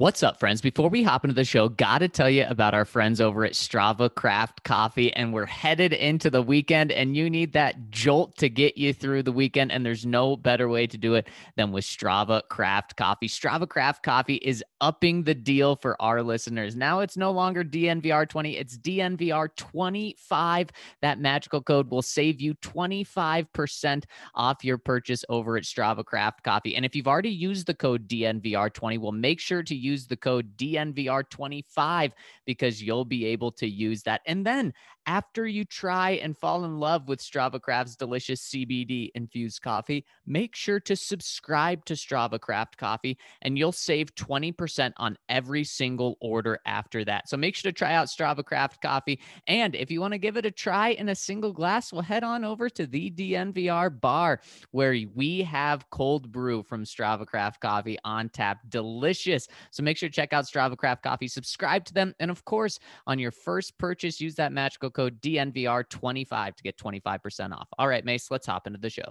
What's up, friends? Before we hop into the show, got to tell you about our friends over at Strava Craft Coffee. And we're headed into the weekend, and you need that jolt to get you through the weekend. And there's no better way to do it than with Strava Craft Coffee. Strava Craft Coffee is upping the deal for our listeners. Now it's no longer DNVR20, it's DNVR25. That magical code will save you 25% off your purchase over at Strava Craft Coffee. And if you've already used the code DNVR20, well, make sure to use the code DNVR25 because you'll be able to use that. And then after you try and fall in love with Strava Craft's delicious CBD infused coffee, make sure to subscribe to Strava Craft Coffee and you'll save 20% on every single order after that. So make sure to try out Strava Craft Coffee. And if you want to give it a try in a single glass, well, head on over to the DNVR bar where we have cold brew from Strava Craft Coffee on tap. Delicious. So make sure to check out Strava Craft Coffee, subscribe to them. And of course, on your first purchase, use that magical code DNVR25 to get 25% off. All right, Mace, let's hop into the show.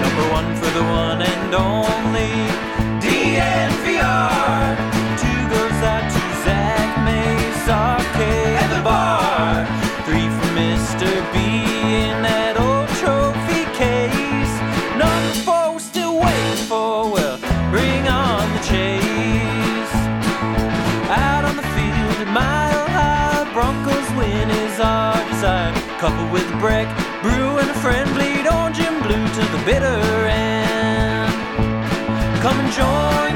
Number one for the one and only bitter end. Come and join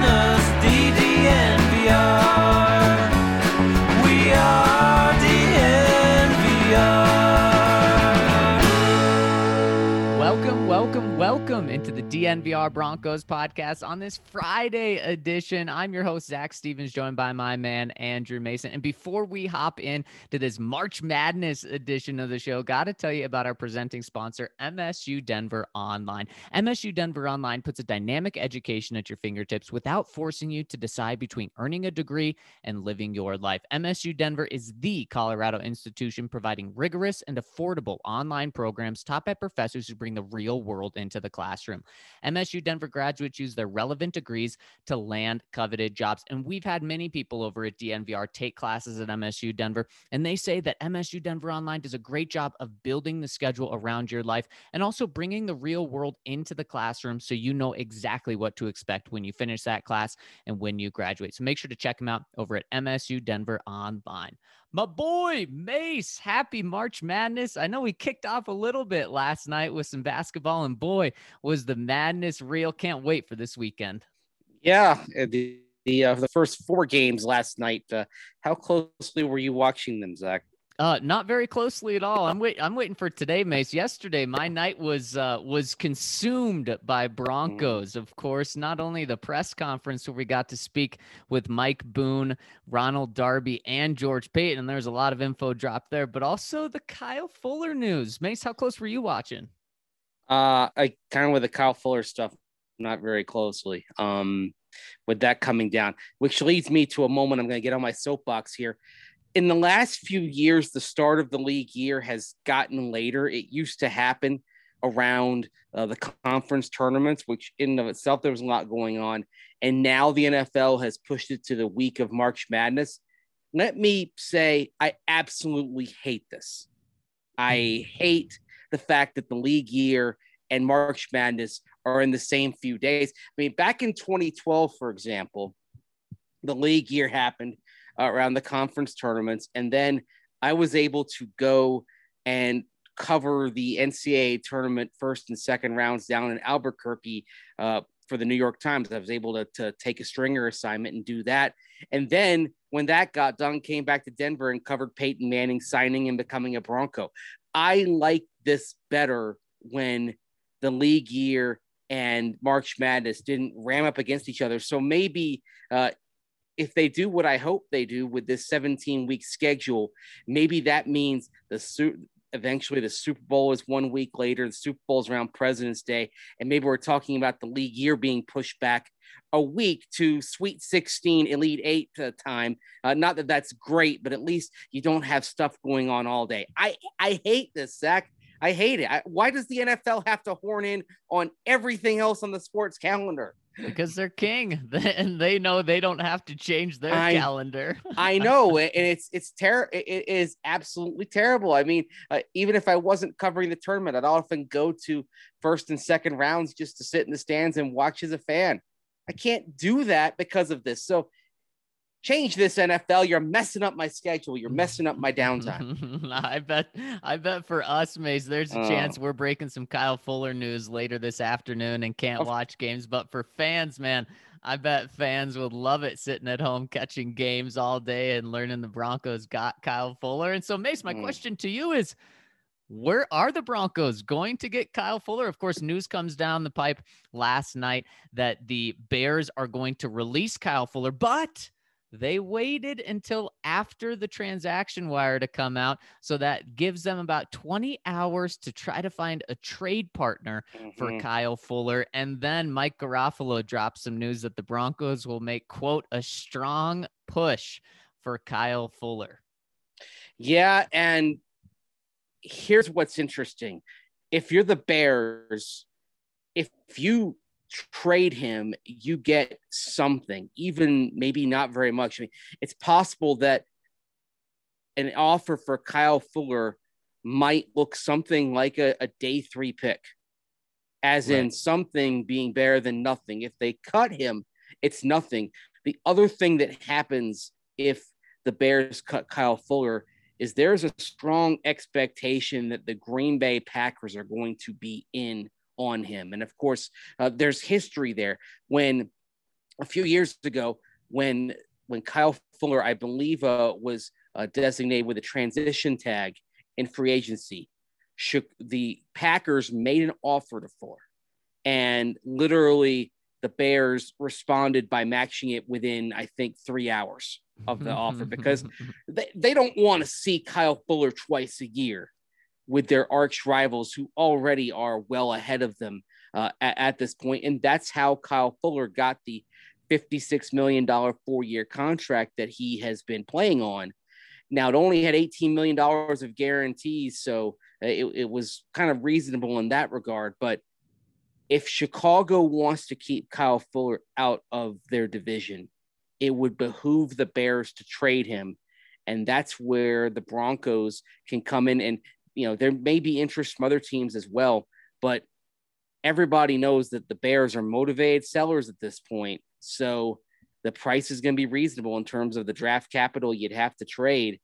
welcome, into the DNVR Broncos podcast on this Friday edition. I'm your host, Zac Stevens, joined by my man, Andrew Mason. And before we hop in to this March Madness edition of the show, got to tell you about our presenting sponsor, MSU Denver Online. MSU Denver Online puts a dynamic education at your fingertips without forcing you to decide between earning a degree and living your life. MSU Denver is the Colorado institution providing rigorous and affordable online programs taught by professors who bring the real world into the classroom. MSU Denver graduates use their relevant degrees to land coveted jobs. And we've had many people over at DNVR take classes at MSU Denver, and they say that MSU Denver Online does a great job of building the schedule around your life and also bringing the real world into the classroom so you know exactly what to expect when you finish that class and when you graduate. So make sure to check them out over at MSU Denver Online. My boy Mace, happy March Madness. I know we kicked off a little bit last night with some basketball, and boy, was the madness real. Can't wait for this weekend. Yeah, uh, the the, uh, the first four games last night. Uh, how closely were you watching them, Zac? Uh, not very closely at all. I'm wait. I'm waiting for today, Mace. Yesterday, my night was uh, was consumed by Broncos. Of course, not only the press conference where we got to speak with Mike Boone, Ronald Darby, and George Paton, and there's a lot of info dropped there, but also the Kyle Fuller news. Mace, how close were you watching? Uh, I kind of with the Kyle Fuller stuff, not very closely. Um, with that coming down, which leads me to a moment I'm going to get on my soapbox here. In the last few years, the start of the league year has gotten later. It used to happen around uh, the conference tournaments, which in and of itself there was a lot going on, and now the NFL has pushed it to the week of March Madness. Let me say, I absolutely hate this. I hate the fact that the league year and March Madness are in the same few days. I mean, back in 2012, for example, the league year happened around the conference tournaments, and then I was able to go and cover the NCAA tournament first and second rounds down in Albuquerque uh, for the New York Times. I was able to, to take a stringer assignment and do that. And then when that got done, came back to Denver and covered Peyton Manning signing and becoming a Bronco. I like this better when the league year and March Madness didn't ram up against each other. So maybe uh, if they do what I hope they do with this 17 week schedule, maybe that means the suit. Eventually, the Super Bowl is one week later. The Super Bowl is around President's Day, and maybe we're talking about the league year being pushed back a week to Sweet 16, Elite Eight time. Uh, not that that's great, but at least you don't have stuff going on all day. I I hate this, Zac. I hate it. I, why does the NFL have to horn in on everything else on the sports calendar? Because they're king, and they know they don't have to change their I- calendar. I know, and it's it's terrible. It is absolutely terrible. I mean, uh, even if I wasn't covering the tournament, I'd often go to first and second rounds just to sit in the stands and watch as a fan. I can't do that because of this. So change this NFL. You're messing up my schedule. You're messing up my downtime. I bet I bet for us, Mace, there's a Oh. chance we're breaking some Kyle Fuller news later this afternoon and can't watch games. But for fans, man, I bet fans would love it sitting at home catching games all day and learning the Broncos got Kyle Fuller. And so, Mace, my Mm. question to you is where are the Broncos going to get Kyle Fuller? Of course, news comes down the pipe last night that the Bears are going to release Kyle Fuller, but they waited until after the transaction wire to come out. So that gives them about 20 hours to try to find a trade partner for Mhm. Kyle Fuller. And then Mike Garafolo dropped some news that the Broncos will make, quote, a strong push for Kyle Fuller. Yeah, and here's what's interesting. If you're the Bears, if you trade him, you get something, even maybe not very much. I mean, it's possible that an offer for Kyle Fuller might look something like a, a day three pick, as in something being better than nothing. If they cut him, it's nothing. The other thing that happens if the Bears cut Kyle Fuller is there's a strong expectation that the Green Bay Packers are going to be in on him. And of course, uh, there's history there. When a few years ago, when when Kyle Fuller, I believe, uh, was uh, designated with a transition tag in free agency, shook the Packers made an offer to Fuller, and literally the Bears responded by matching it within, I think, three hours of the offer because they, they don't want to see Kyle Fuller twice a year with their arch rivals who already are well ahead of them uh, at, at this point. And that's how Kyle Fuller got the $56 million four year contract that he has been playing on. Now, it only had $18 million of guarantees. So uh, it, it was kind of reasonable in that regard. But if Chicago wants to keep Kyle Fuller out of their division, it would behoove the Bears to trade him. And that's where the Broncos can come in. And, you know, there may be interest from other teams as well, but everybody knows that the Bears are motivated sellers at this point. So the price is going to be reasonable in terms of the draft capital you'd have to trade.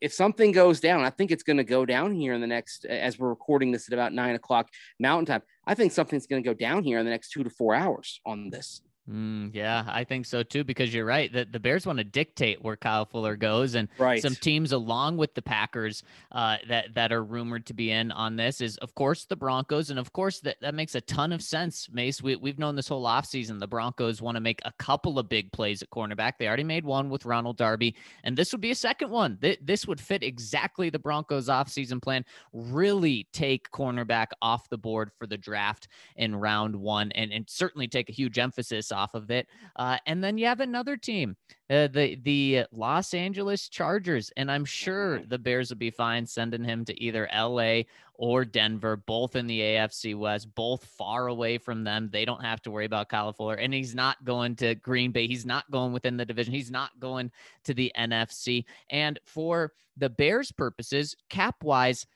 If something goes down, I think it's going to go down here in the next, as we're recording this at about nine o'clock Mountain Time. I think something's going to go down here in the next two to four hours on this. Mm, yeah, I think so too, because you're right that the Bears want to dictate where Kyle Fuller goes, and Right. some teams along with the Packers uh, that that are rumored to be in on this is, of course, the Broncos, and of course that that makes a ton of sense. Mace, we we've known this whole offseason the Broncos want to make a couple of big plays at cornerback. They already made one with Ronald Darby, and this would be a second one. Th- This would fit exactly the Broncos offseason plan. Really take cornerback off the board for the draft in round one, and and certainly take a huge emphasis off of it. Uh, and then you have another team, uh, the the Los Angeles Chargers, and I'm sure the Bears would be fine sending him to either L.A. or Denver, both in the AFC West, both far away from them. They don't have to worry about Kyle Fuller, and he's not going to Green Bay. He's not going within the division. He's not going to the NFC. And for the Bears' purposes, cap wise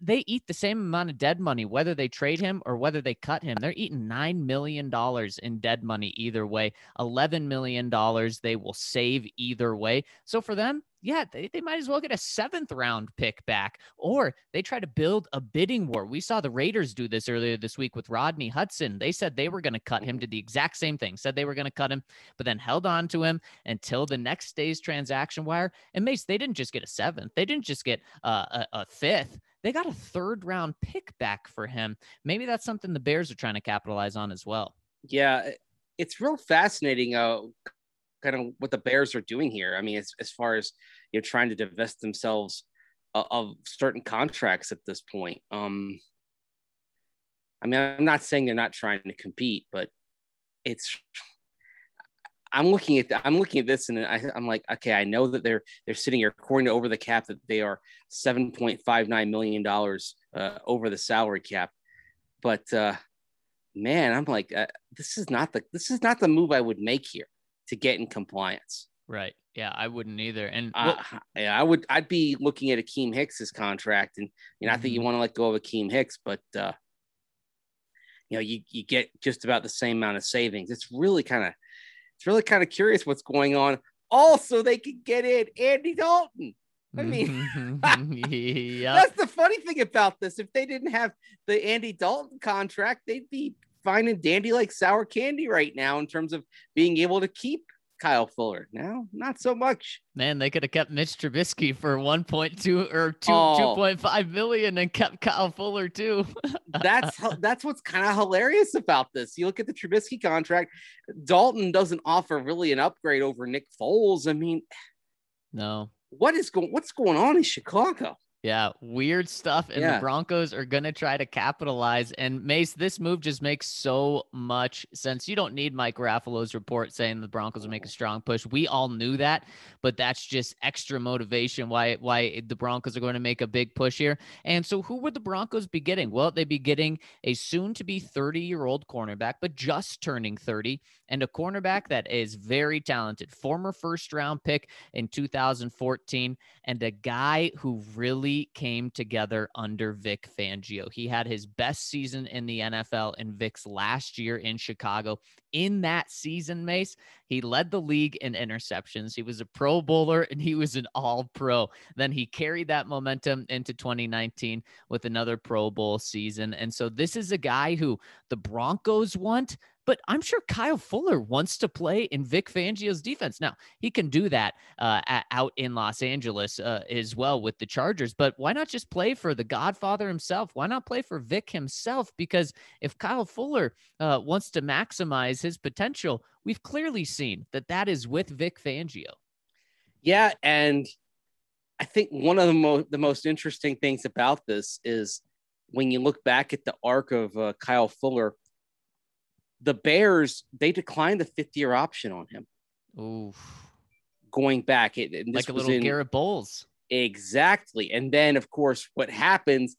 they eat the same amount of dead money whether they trade him or whether they cut him. They're eating nine million dollars in dead money either way. 11 million dollars they will save either way. So for them yeah they, they might as well get a seventh round pick back or they try to build a bidding war. We saw the raiders do this earlier this week with rodney hudson. They said they were going to cut him to the exact same thing said they were going to cut him but then held on to him until the next day's transaction wire. And mace they didn't just get a seventh. They didn't just get uh, a, a fifth they got a third round pick back for him. Maybe that's something the Bears are trying to capitalize on as well. Yeah, it's real fascinating. Uh, kind of what the Bears are doing here. I mean, as as far as you know, trying to divest themselves of, of certain contracts at this point. Um, I mean, I'm not saying they're not trying to compete, but it's I'm looking at the, I'm looking at this and I, am like, okay, I know that they're they're sitting here according to over the cap that they are 7.59 million dollars uh, over the salary cap, but uh, man, I'm like, uh, this is not the this is not the move I would make here to get in compliance. Right. Yeah, I wouldn't either. And uh, yeah, I would. I'd be looking at Akiem Hicks's contract, and you know, mm-hmm. I think you want to let go of Akiem Hicks, but uh, you know, you you get just about the same amount of savings. It's really kind of, it's really kind of curious what's going on. Also, they could get in Andy Dalton. I mean, mm-hmm. yep. that's the funny thing about this. If they didn't have the Andy Dalton contract, they'd be fine and dandy like sour candy right now in terms of being able to keep Kyle Fuller. Now, not so much. Man, they could have kept Mitch Trubisky for 1.2 or 2 oh. 2.5 million and kept Kyle Fuller too. that's that's what's kind of hilarious about this. You look at the Trubisky contract, Dalton doesn't offer really an upgrade over Nick Foles. I mean, no. What is going what's going on in Chicago? Yeah, weird stuff. And yeah. the Broncos are going to try to capitalize. And Mace, this move just makes so much sense. You don't need Mike Garafolo's report saying the Broncos will make a strong push. We all knew that, but that's just extra motivation why why the Broncos are going to make a big push here. And so who would the Broncos be getting? Well, they'd be getting a soon to be 30 year old cornerback, but just turning 30, and a cornerback that is very talented, former first round pick in 2014, and a guy who really came together under Vic Fangio. He had his best season in the NFL in Vic's last year in Chicago. In that season, Mace, he led the league in interceptions. He was a pro bowler and he was an all pro. Then he carried that momentum into 2019 with another Pro Bowl season. And so this is a guy who the Broncos want but I'm sure Kyle Fuller wants to play in Vic Fangio's defense. Now, he can do that uh, at, out in Los Angeles uh, as well with the Chargers, but why not just play for the Godfather himself? Why not play for Vic himself? Because if Kyle Fuller uh, wants to maximize his potential, we've clearly seen that that is with Vic Fangio. Yeah, and I think one of the most the most interesting things about this is when you look back at the arc of uh, Kyle Fuller the Bears they declined the fifth year option on him. Ooh, going back, it like a little in, Garett Bolles. Exactly, and then of course what happens?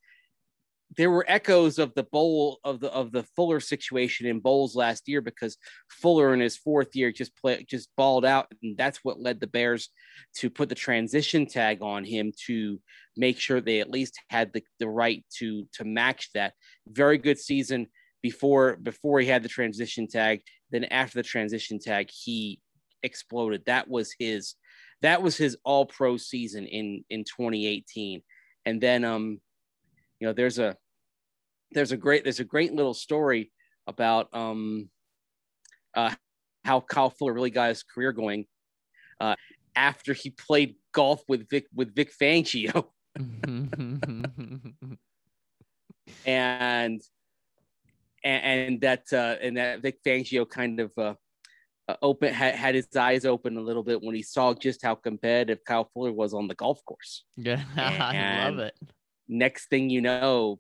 There were echoes of the bowl of the of the Fuller situation in Bolles last year because Fuller in his fourth year just play just balled out, and that's what led the Bears to put the transition tag on him to make sure they at least had the, the right to to match that. Very good season before before he had the transition tag. Then after the transition tag, he exploded. That was his that was his all pro season in in 2018. And then um you know there's a there's a great there's a great little story about um uh how Kyle Fuller really got his career going uh after he played golf with Vic with Vic Fangio. and and, that uh, and that Vic Fangio kind of uh, uh, open had, had his eyes open a little bit when he saw just how competitive Kyle Fuller was on the golf course. Yeah, I love it. Next thing you know,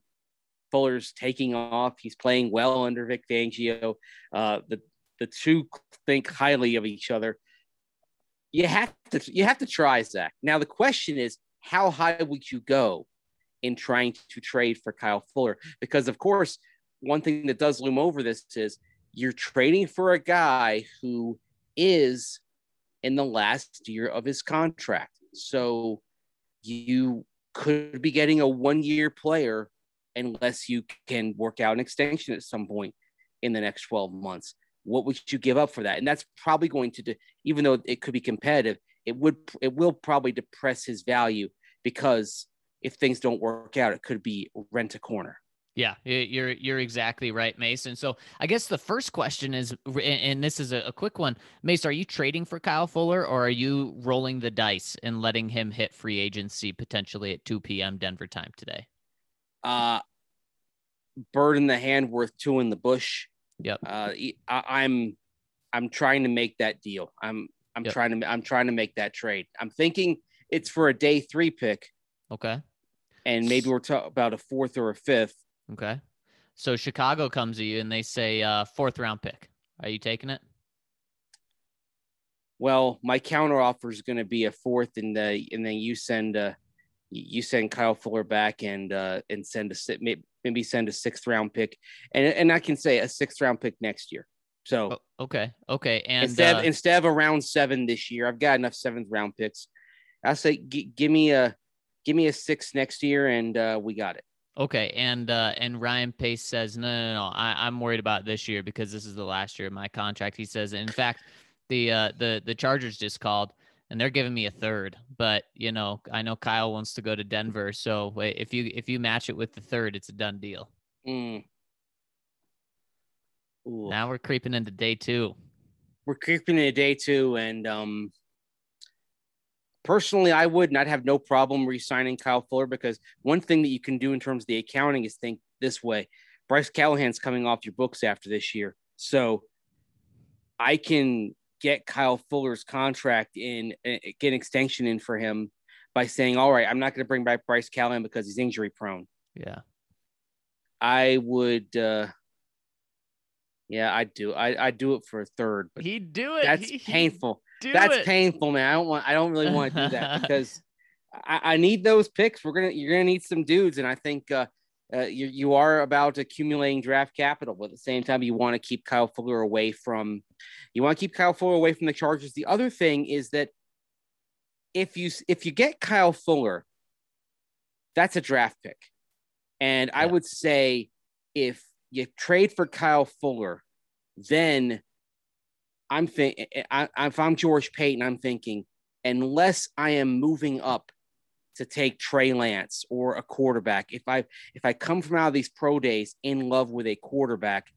Fuller's taking off. He's playing well under Vic Fangio. Uh, the the two think highly of each other. You have to you have to try Zac. Now the question is, how high would you go in trying to trade for Kyle Fuller? Because of course, one thing that does loom over this is you're trading for a guy who is in the last year of his contract. So you could be getting a one year player unless you can work out an extension at some point in the next 12 months. What would you give up for that? And that's probably going to, do, even though it could be competitive, it would, it will probably depress his value because if things don't work out, it could be rent a corner. Yeah, you're you're exactly right, Mason. So I guess the first question is, and this is a, quick one, Mace, are you trading for Kyle Fuller or are you rolling the dice and letting him hit free agency potentially at 2 p.m. Denver time today? Uh, bird in the hand worth two in the bush. Yep. Uh, I, am I'm trying to make that deal. I'm I'm yep. trying to I'm trying to make that trade. I'm thinking it's for a day three pick. Okay. And maybe we're talking about a fourth or a fifth Okay. So Chicago comes to you and they say uh, fourth round pick. Are you taking it? well, my counter offer is going to be a fourth, and the and then you send a you send Kyle Fuller back and uh, and send a maybe send a sixth round pick, and and I can say a sixth round pick next year. So oh, okay, okay, and instead uh, of, instead of a round seven this year, I've got enough seventh round picks. I say g- give me a give me a six next year, and uh, we got it. Okay, and uh, and Ryan Pace says no, no, no. I, I'm worried about this year because this is the last year of my contract. He says, in fact, the uh, the the Chargers just called and they're giving me a third. But you know, I know Kyle wants to go to Denver, so if you if you match it with the third, it's a done deal. Mm. Now we're creeping into day two. We're creeping into day two, and um, personally, I would not have no problem re-signing Kyle Fuller because one thing that you can do in terms of the accounting is think this way: Bryce Callahan's coming off your books after this year, so I can get Kyle Fuller's contract in, uh, get an extension in for him by saying, "All right, I'm not going to bring back Bryce Callahan because he's injury prone." Yeah, I would. uh yeah, I do. I I do it for a third, but he'd do it. That's he, painful. That's it. painful, man. I don't want. I don't really want to do that because I, I, need those picks. We're gonna. You're gonna need some dudes, and I think uh, uh, you you are about accumulating draft capital, but at the same time, you want to keep Kyle Fuller away from. You want to keep Kyle Fuller away from the Chargers. The other thing is that if you if you get Kyle Fuller, that's a draft pick, and yeah. I would say if you trade for Kyle Fuller, then I'm thinking, if I'm George Paton, I'm thinking, unless I am moving up to take Trey Lance or a quarterback, if I if I come from out of these pro days in love with a quarterback,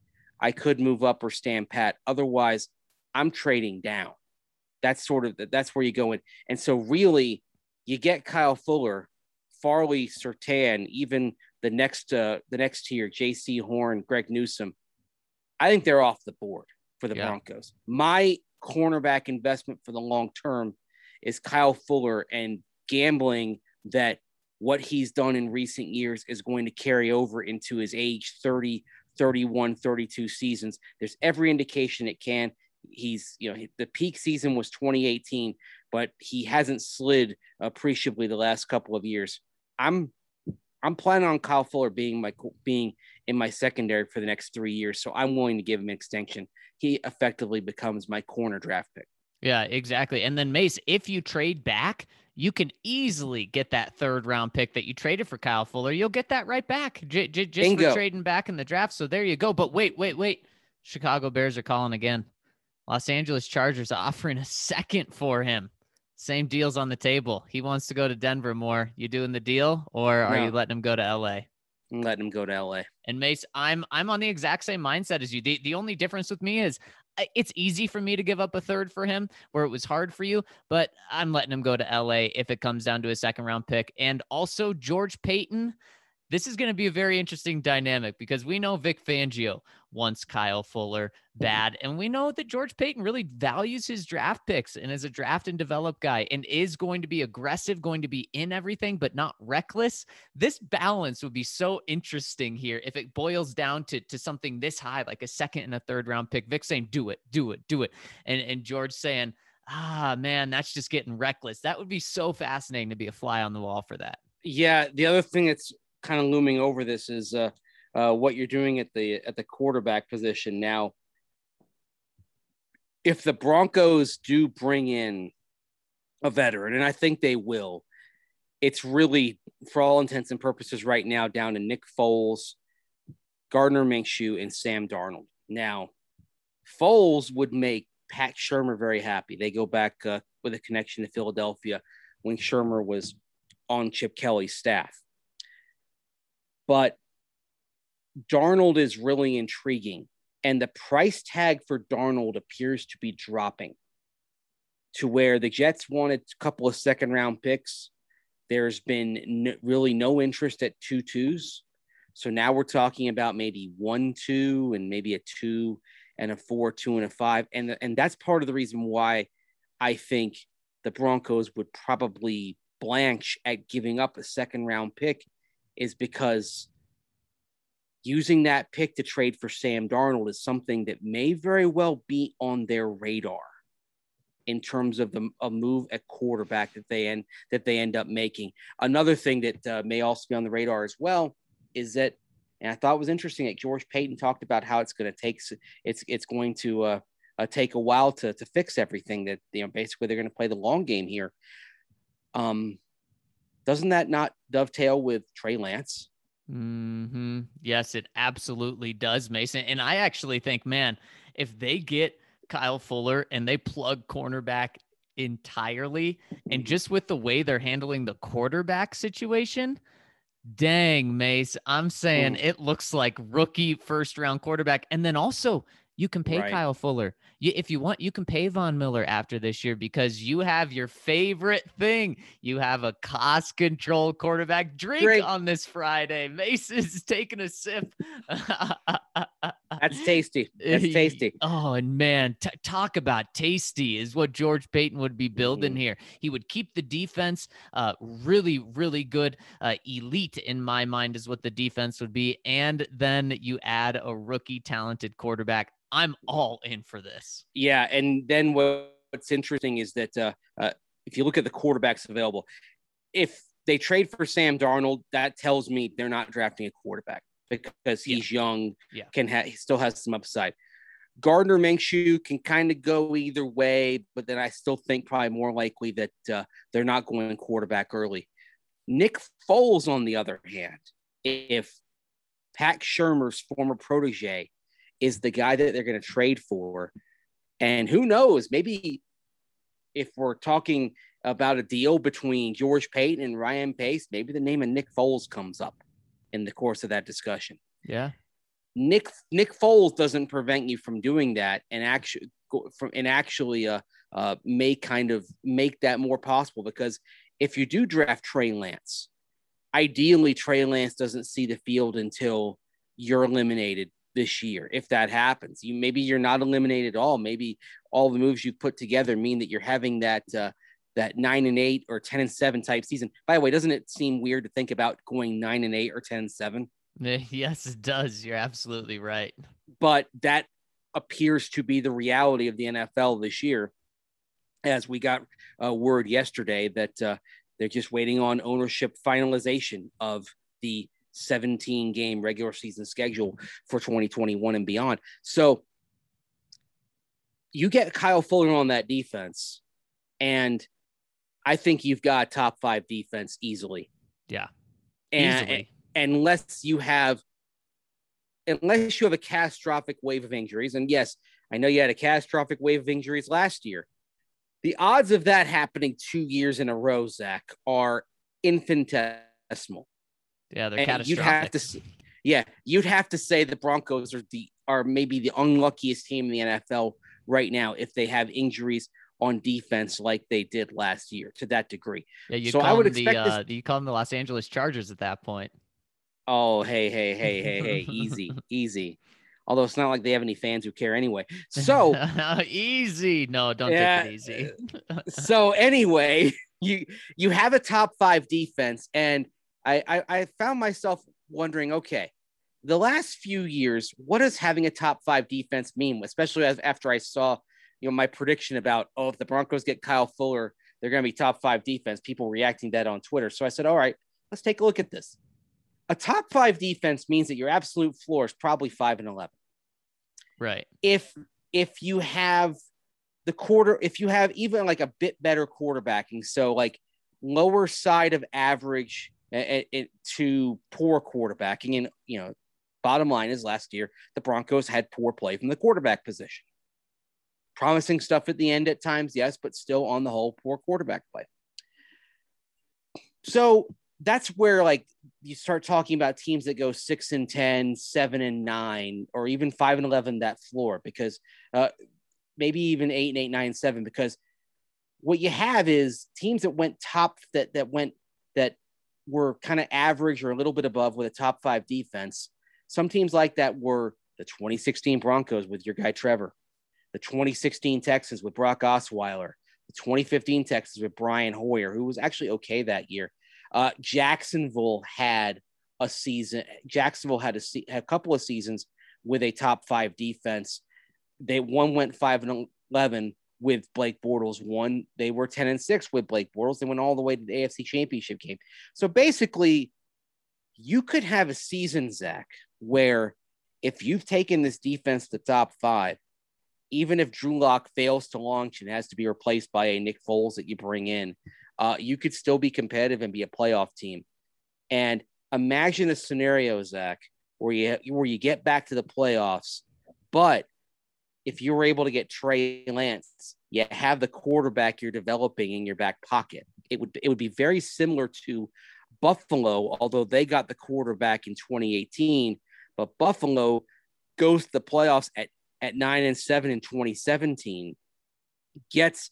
I could move up or stand pat. Otherwise, I'm trading down. That's sort of that's where you go in. And so really, you get Kyle Fuller, Farley, Surtain, even the next uh, the next tier, Jaycee Horn, Greg Newsom. I think they're off the board for the yeah. Broncos. My cornerback investment for the long term is Kyle Fuller and gambling that what he's done in recent years is going to carry over into his age 30, 31, 32 seasons. There's every indication it can. He's, you know, the peak season was 2018, but he hasn't slid appreciably the last couple of years. I'm I'm planning on Kyle Fuller being my being in my secondary for the next three years, so I'm willing to give him an extension. He effectively becomes my corner draft pick. Yeah, exactly. And then Mace, if you trade back, you can easily get that third round pick that you traded for Kyle Fuller. You'll get that right back j- j- just Bingo. for trading back in the draft. So there you go. But wait, wait, wait. Chicago Bears are calling again. Los Angeles Chargers offering a second for him. Same deals on the table. He wants to go to Denver more. You doing the deal, or are no. you letting him go to LA? I'm letting him go to LA. And Mace, I'm I'm on the exact same mindset as you. The, the only difference with me is it's easy for me to give up a third for him where it was hard for you, but I'm letting him go to LA if it comes down to a second round pick. And also George Paton this is going to be a very interesting dynamic because we know Vic Fangio wants Kyle Fuller bad. And we know that George Paton really values his draft picks and is a draft and develop guy and is going to be aggressive, going to be in everything, but not reckless. This balance would be so interesting here if it boils down to, to something this high, like a second and a third round pick. Vic saying, do it, do it, do it. And, and George saying, ah, man, that's just getting reckless. That would be so fascinating to be a fly on the wall for that. Yeah. The other thing that's kind of looming over this is uh, uh, what you're doing at the at the quarterback position now. If the Broncos do bring in a veteran, and I think they will, it's really, for all intents and purposes, right now down to Nick Foles, Gardner Minshew, and Sam Darnold. Now, Foles would make Pat Shurmur very happy. They go back uh, with a connection to Philadelphia when Shurmur was on Chip Kelly's staff. But Darnold is really intriguing. And the price tag for Darnold appears to be dropping to where the Jets wanted a couple of second round picks. There's been really no interest at two twos. So now we're talking about maybe one two and maybe a two and a four, two and a five. And, and that's part of the reason why I think the Broncos would probably blanch at giving up a second round pick is because using that pick to trade for Sam Darnold is something that may very well be on their radar. in terms of the a move at quarterback that they end that they end up making. Another thing that uh, may also be on the radar as well is that, and I thought was interesting that George Paton talked about how it's going to take it's it's going to uh, uh, take a while to to fix everything. That you know basically they're going to play the long game here. Um, doesn't that not dovetail with Trey Lance? hmm Yes, it absolutely does, Mason. And I actually think, man, if they get Kyle Fuller and they plug cornerback entirely, and just with the way they're handling the quarterback situation, dang, Mace, I'm saying it looks like rookie first round quarterback. And then also, you can pay Right. Kyle Fuller. You, if you want, you can pay Von Miller after this year because you have your favorite thing. You have a cost control quarterback drink Drink. on this Friday. Mace is taking a sip. That's tasty. That's tasty. Oh, and man, t- talk about tasty is what George Paton would be building Mhm. here. He would keep the defense uh, really, really good. Uh, elite in my mind is what the defense would be. And then you add a rookie talented quarterback. I'm all in for this. Yeah, and then what, what's interesting is that uh, uh, if you look at the quarterbacks available, if they trade for Sam Darnold, that tells me they're not drafting a quarterback because he's young, Yeah. can ha- he still has some upside. Gardner Minshew can kind of go either way, but then I still think probably more likely that uh, they're not going quarterback early. Nick Foles, on the other hand, if Pat Shurmur's former protege is the guy that they're going to trade for, and who knows, maybe if we're talking about a deal between George Paton and Ryan Pace, maybe the name of Nick Foles comes up in the course of that discussion. Yeah. Nick Nick Foles doesn't prevent you from doing that and actually from and actually uh, uh may kind of make that more possible because if you do draft Trey Lance, ideally Trey Lance doesn't see the field until you're eliminated this year. If that happens, you maybe you're not eliminated at all. Maybe all the moves you've put together mean that you're having that uh, that nine and eight or ten and seven type season. By the way, doesn't it seem weird to think about going nine and eight or ten and seven? Yes, it does. You're absolutely right. but that appears to be the reality of the NFL this year. As we got uh, word yesterday that uh, they're just waiting on ownership finalization of the 17 game regular season schedule for 2021 and beyond. So you get Kyle Fuller on that defense, and I think you've got top five defense easily. Yeah. And, Easily. unless you have unless you have a catastrophic wave of injuries and yes i know you had a catastrophic wave of injuries last year the odds of that happening two years in a row zac are infinitesimal Yeah, they're and catastrophic. you'd have to yeah you'd have to say the broncos are the are maybe the unluckiest team in the nfl right now if they have injuries on defense like they did last year to that degree yeah, you so call I would them the expect this- uh, you call them the Los Angeles Chargers at that point. Oh, hey, hey, hey, hey, hey, easy, easy. Although it's not like they have any fans who care anyway. So, easy. No, don't Yeah, take it easy. so anyway, you you have a top five defense, and I, I I found myself wondering, okay, the last few years, what does having a top five defense mean? Especially as after I saw, you know, my prediction about oh, if the Broncos get Kyle Fuller, they're going to be top five defense. People reacting that on Twitter. So I said, all right, let's take a look at this. A top five defense means that your absolute floor is probably five and eleven. right. if if you have the quarter if you have even like a bit better quarterbacking so like lower side of average uh, to poor quarterbacking. And you know bottom line is last year the broncos had poor play from the quarterback position. Promising stuff at the end at times yes but still on the whole poor quarterback play. So that's where like you start talking about teams that go six and 10, seven and nine, or even five and 11 that floor, because uh, maybe even eight and eight, nine, and seven, because what you have is teams that went top that, that went, were kind of average or a little bit above with a top five defense. Some teams like that were the 2016 Broncos with your guy Trevor, the 2016 Texans with Brock Osweiler, the 2015 Texans with Brian Hoyer, who was actually okay that year. Uh, Jacksonville had a season. Jacksonville had a, se- had a couple of seasons with a top five defense. They one went five and eleven, with Blake Bortles. One, they were 10 and 6 with Blake Bortles. They went all the way to the AFC championship game. So basically, you could have a season, Zac, where if you've taken this defense to top five, even if Drew Lock fails to launch and has to be replaced by a Nick Foles that you bring in, uh, you could still be competitive and be a playoff team. And imagine a scenario, Zac, where you where you get back to the playoffs, but if you were able to get Trey Lance, you have the quarterback you're developing in your back pocket. It would it would be very similar to Buffalo, although they got the quarterback in 2018, but Buffalo goes to the playoffs at at nine and seven in 2017, gets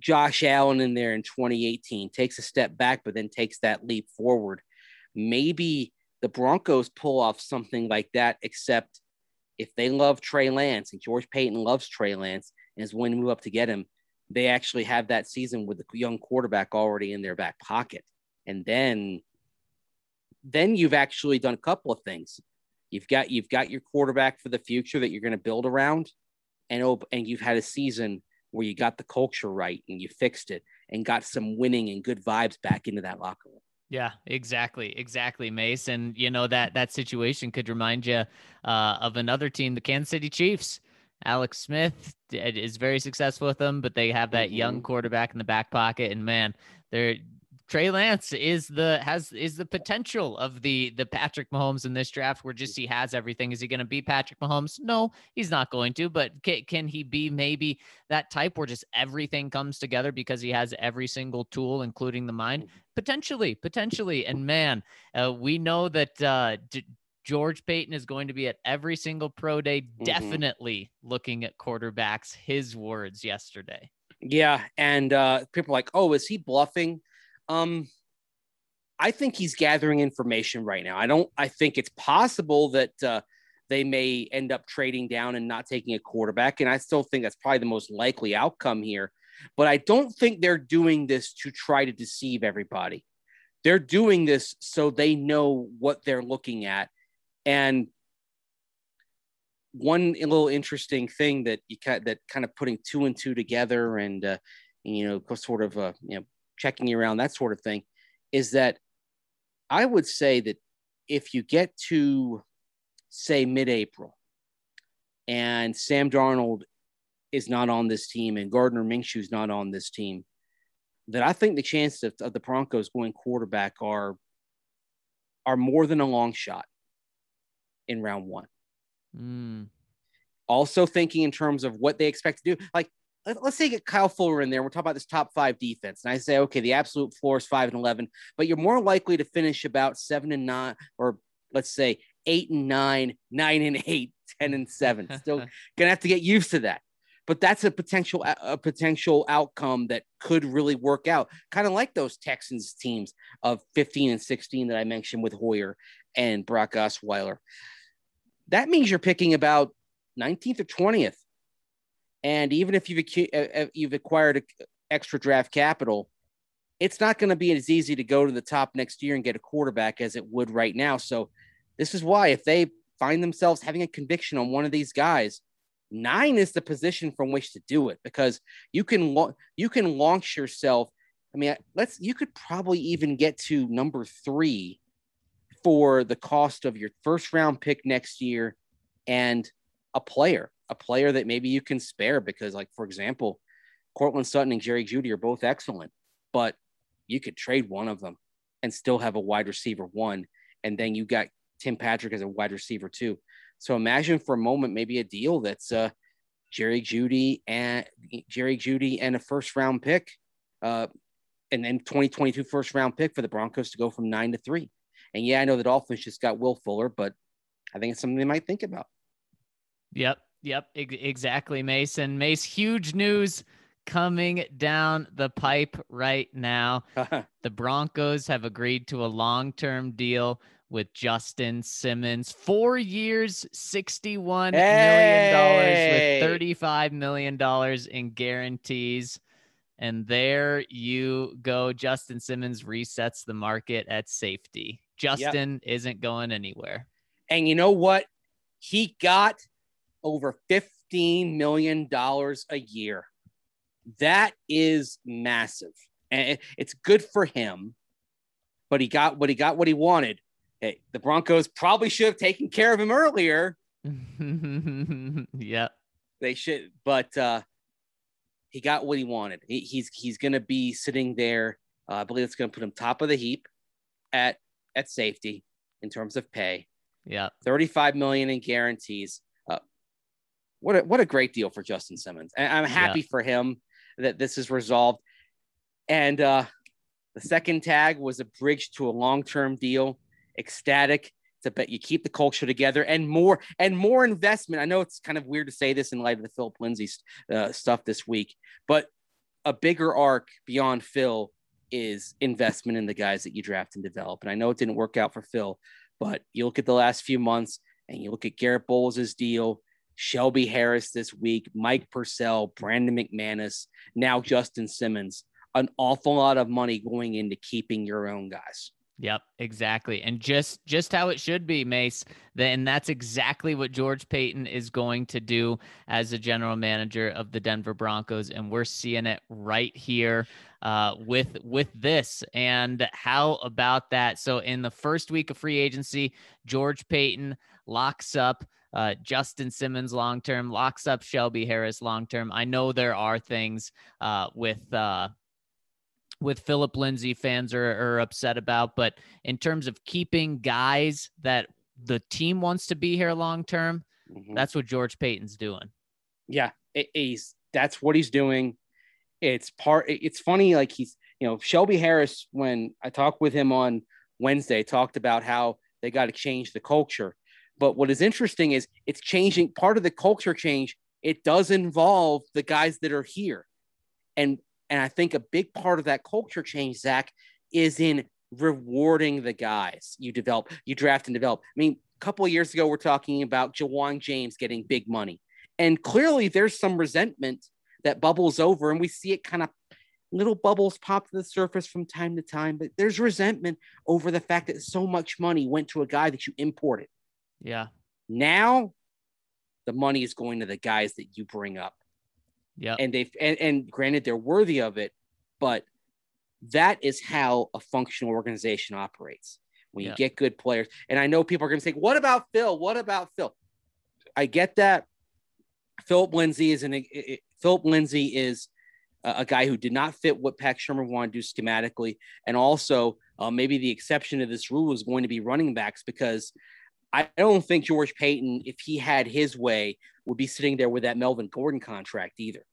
Josh Allen in there in 2018, takes a step back, but then takes that leap forward. Maybe the Broncos pull off something like that, except if they love Trey Lance and George Paton loves Trey Lance and is willing to move up to get him, they actually have that season with the young quarterback already in their back pocket. And then then you've actually done a couple of things. You've got you've got your quarterback for the future that you're going to build around, and and you've had a season where you got the culture right and you fixed it and got some winning and good vibes back into that locker room. Yeah, exactly, exactly, Mace. And you know that that situation could remind you uh, of another team, the Kansas City Chiefs. Alex Smith is very successful with them, but they have that mm-hmm. young quarterback in the back pocket, and man, they're Trey Lance is the has is the potential of the the Patrick Mahomes in this draft where just he has everything. Is he going to be Patrick Mahomes? No, he's not going to. But can, can he be maybe that type where just everything comes together because he has every single tool, including the mind? Potentially, potentially. And man, uh, we know that uh, D- George Paton is going to be at every single pro day, mm-hmm. definitely looking at quarterbacks. His words yesterday. Yeah, and uh, people are like, oh, is he bluffing? Um, I think he's gathering information right now. I don't. I think it's possible that uh, they may end up trading down and not taking a quarterback, and I still think that's probably the most likely outcome here. But I don't think they're doing this to try to deceive everybody. They're doing this so they know what they're looking at. And one little interesting thing that you that kind of putting two and two together and uh, you know sort of uh, you know checking you around, that sort of thing, is that I would say that if you get to say mid-April and Sam Darnold is not on this team and Gardner Minshew's not on this team, that I think the chances of, of the Broncos going quarterback are are more than a long shot in round one. Mm. Also thinking in terms of what they expect to do, like let's say get Kyle Fuller in there. We're talking about this top five defense. And I say, okay, the absolute floor is five and 11, but you're more likely to finish about seven and nine, or let's say eight and nine, nine and eight, 10 and seven. Still going to have to get used to that. But that's a potential a potential outcome that could really work out, kind of like those Texans teams of 15 and 16 that I mentioned with Hoyer and Brock Osweiler. That means you're picking about 19th or 20th and even if you've uh, uh, you've acquired extra draft capital, it's not going to be as easy to go to the top next year and get a quarterback as it would right now. So this is why if they find themselves having a conviction on one of these guys, nine is the position from which to do it because you can you can launch yourself. I mean, let's you could probably even get to number three for the cost of your first round pick next year and a player a player that maybe you can spare because, like, for example, Courtland Sutton and Jerry Jeudy are both excellent, but you could trade one of them and still have a wide receiver one. And then you got Tim Patrick as a wide receiver too. So imagine for a moment maybe a deal that's uh, Jerry Jeudy and Jerry Jeudy and a first round pick, uh, and then 2022 first round pick for the Broncos to go from nine to three. And yeah, I know the Dolphins just got Will Fuller, but I think it's something they might think about. Yep. Yep, exactly, Mason. Mace, huge news coming down the pipe right now. Uh-huh. the Broncos have agreed to a long term deal with Justin Simmons. Four years, $61 hey! million with $35 million in guarantees. And there you go. Justin Simmons resets the market at safety. Justin yep. isn't going anywhere. And you know what? He got over $15 million a year. That is massive. And it's good for him, but he got what he got what he wanted. Hey, the Broncos probably should have taken care of him earlier. yeah. They should, but uh he got what he wanted. He, he's he's gonna be sitting there. Uh, I believe it's gonna put him top of the heap at at safety in terms of pay. Yeah. 35 million in guarantees. What a, what a great deal for Justin Simmons. And I'm happy yeah. for him that this is resolved. And uh, the second tag was a bridge to a long-term deal. Ecstatic to bet you keep the culture together and more and more investment. I know it's kind of weird to say this in light of the Philip Lindsay uh, stuff this week, but a bigger arc beyond Phil is investment in the guys that you draft and develop. And I know it didn't work out for Phil, but you look at the last few months and you look at Garett Bolles' deal, Shelby Harris this week, Mike Purcell, Brandon McManus, now Justin Simmons. An awful lot of money going into keeping your own guys. Yep, exactly. And just just how it should be, Mace. Then that's exactly what George Paton is going to do as a general manager of the Denver Broncos and we're seeing it right here uh, with with this. And how about that? So in the first week of free agency, George Paton locks up uh, Justin Simmons long term, locks up Shelby Harris long term. I know there are things uh, with uh, with Philip Lindsay fans are, are upset about. But in terms of keeping guys that the team wants to be here long term, mm-hmm. that's what George Paton's doing. Yeah, it, he's that's what he's doing. It's part. It's funny, like he's you know Shelby Harris. When I talked with him on Wednesday, talked about how they got to change the culture. But what is interesting is it's changing. Part of the culture change. It does involve the guys that are here, and and I think a big part of that culture change, Zac, is in rewarding the guys you develop, you draft and develop. I mean, a couple of years ago, we're talking about Ja'Wuan James getting big money. And clearly there's some resentment that bubbles over, and we see it kind of little bubbles pop to the surface from time to time, but there's resentment over the fact that so much money went to a guy that you imported. Yeah. Now the money is going to the guys that you bring up. Yeah. And they've and, and granted they're worthy of it, but that is how a functional organization operates. When you yeah. get good players. And I know people are going to say, "What about Phil? What about Phil?" I get that. Philip Lindsay is an Philip Lindsay is a, a, guy who did not fit what Pat Shurmur wanted to do schematically, and also uh, maybe the exception to this rule is going to be running backs because I don't think George Paton, if he had his way, would be sitting there with that Melvin Gordon contract either.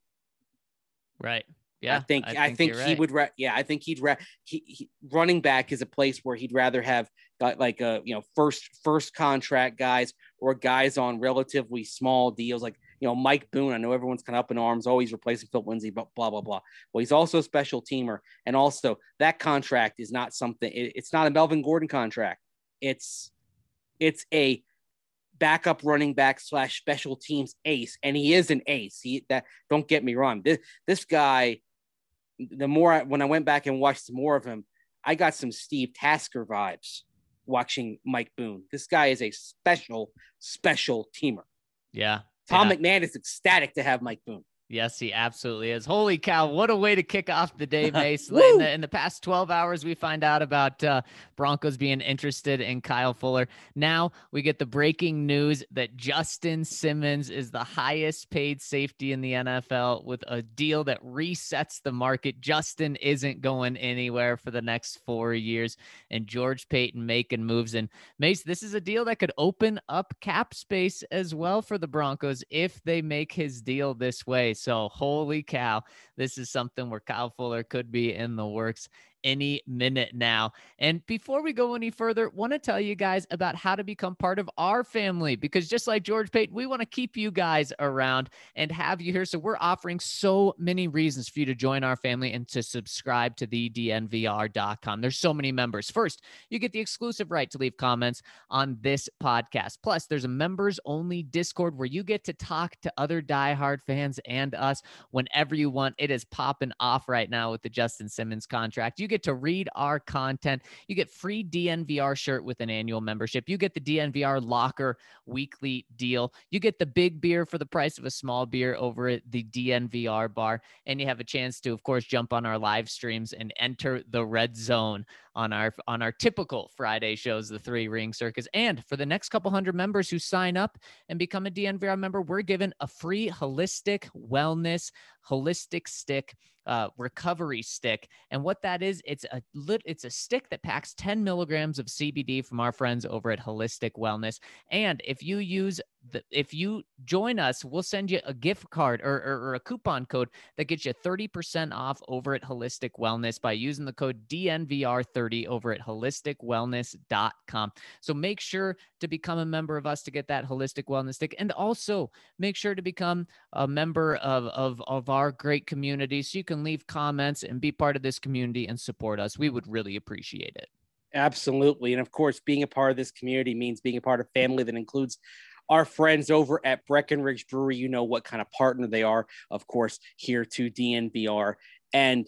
Right. Yeah. I think I, I think, he right. would. Ra- yeah, I think he'd. Ra- he, he, running back is a place where he'd rather have got like a uh, you know first first contract guys or guys on relatively small deals like you know Mike Boone. I know everyone's kind of up in arms, always replacing Phil Lindsay, but blah blah blah. Well, he's also a special teamer, and also that contract is not something. It, it's not a Melvin Gordon contract. It's it's a backup running back slash special teams ace, and he is an ace. He that don't get me wrong. This this guy, the more I, when I went back and watched some more of him, I got some Steve Tasker vibes watching Mike Boone. This guy is a special, special teamer. Yeah. Tom yeah. McMahon is ecstatic to have Mike Boone. Yes, he absolutely is. Holy cow. What a way to kick off the day, Mace. in, the, in, the, past 12 hours, we find out about uh, Broncos being interested in Kyle Fuller. Now we get the breaking news that Justin Simmons is the highest paid safety in the NFL with a deal that resets the market. Justin isn't going anywhere for the next four years, and George Paton making moves. And Mace, this is a deal that could open up cap space as well for the Broncos if they make his deal this way. So, holy cow, this is something where Kyle Fuller could be in the works any minute now. And before we go any further, want to tell you guys about how to become part of our family because just like George Paton, we want to keep you guys around and have you here. So we're offering so many reasons for you to join our family and to subscribe to the DNVR.com. There's so many members. First, you get the exclusive right to leave comments on this podcast. Plus, there's a members only Discord where you get to talk to other diehard fans and us whenever you want. It is popping off right now with the Justin Simmons contract. You get to read our content. You get free DNVR shirt with an annual membership. You get the DNVR locker weekly deal. You get the big beer for the price of a small beer over at the DNVR bar. And you have a chance to, of course, jump on our live streams and enter the red zone on our on our typical Friday shows, the three ring circus. And for the next couple hundred members who sign up and become a DNVR member, we're given a free holistic wellness holistic stick uh, recovery stick. And what that is, it's a lit, it's a stick that packs 10 milligrams of CBD from our friends over at Holistic Wellness. And if you use the, if you join us, we'll send you a gift card or, or, or a coupon code that gets you 30% off over at Holistic Wellness by using the code DNVR30 over at holisticwellness.com. So make sure to become a member of us to get that holistic wellness stick. And also make sure to become a member of, of, of our great community so you can leave comments and be part of this community and support us. We would really appreciate it. Absolutely. And of course, being a part of this community means being a part of family that includes our friends over at Breckenridge Brewery. You know what kind of partner they are, of course, here to DNVR. And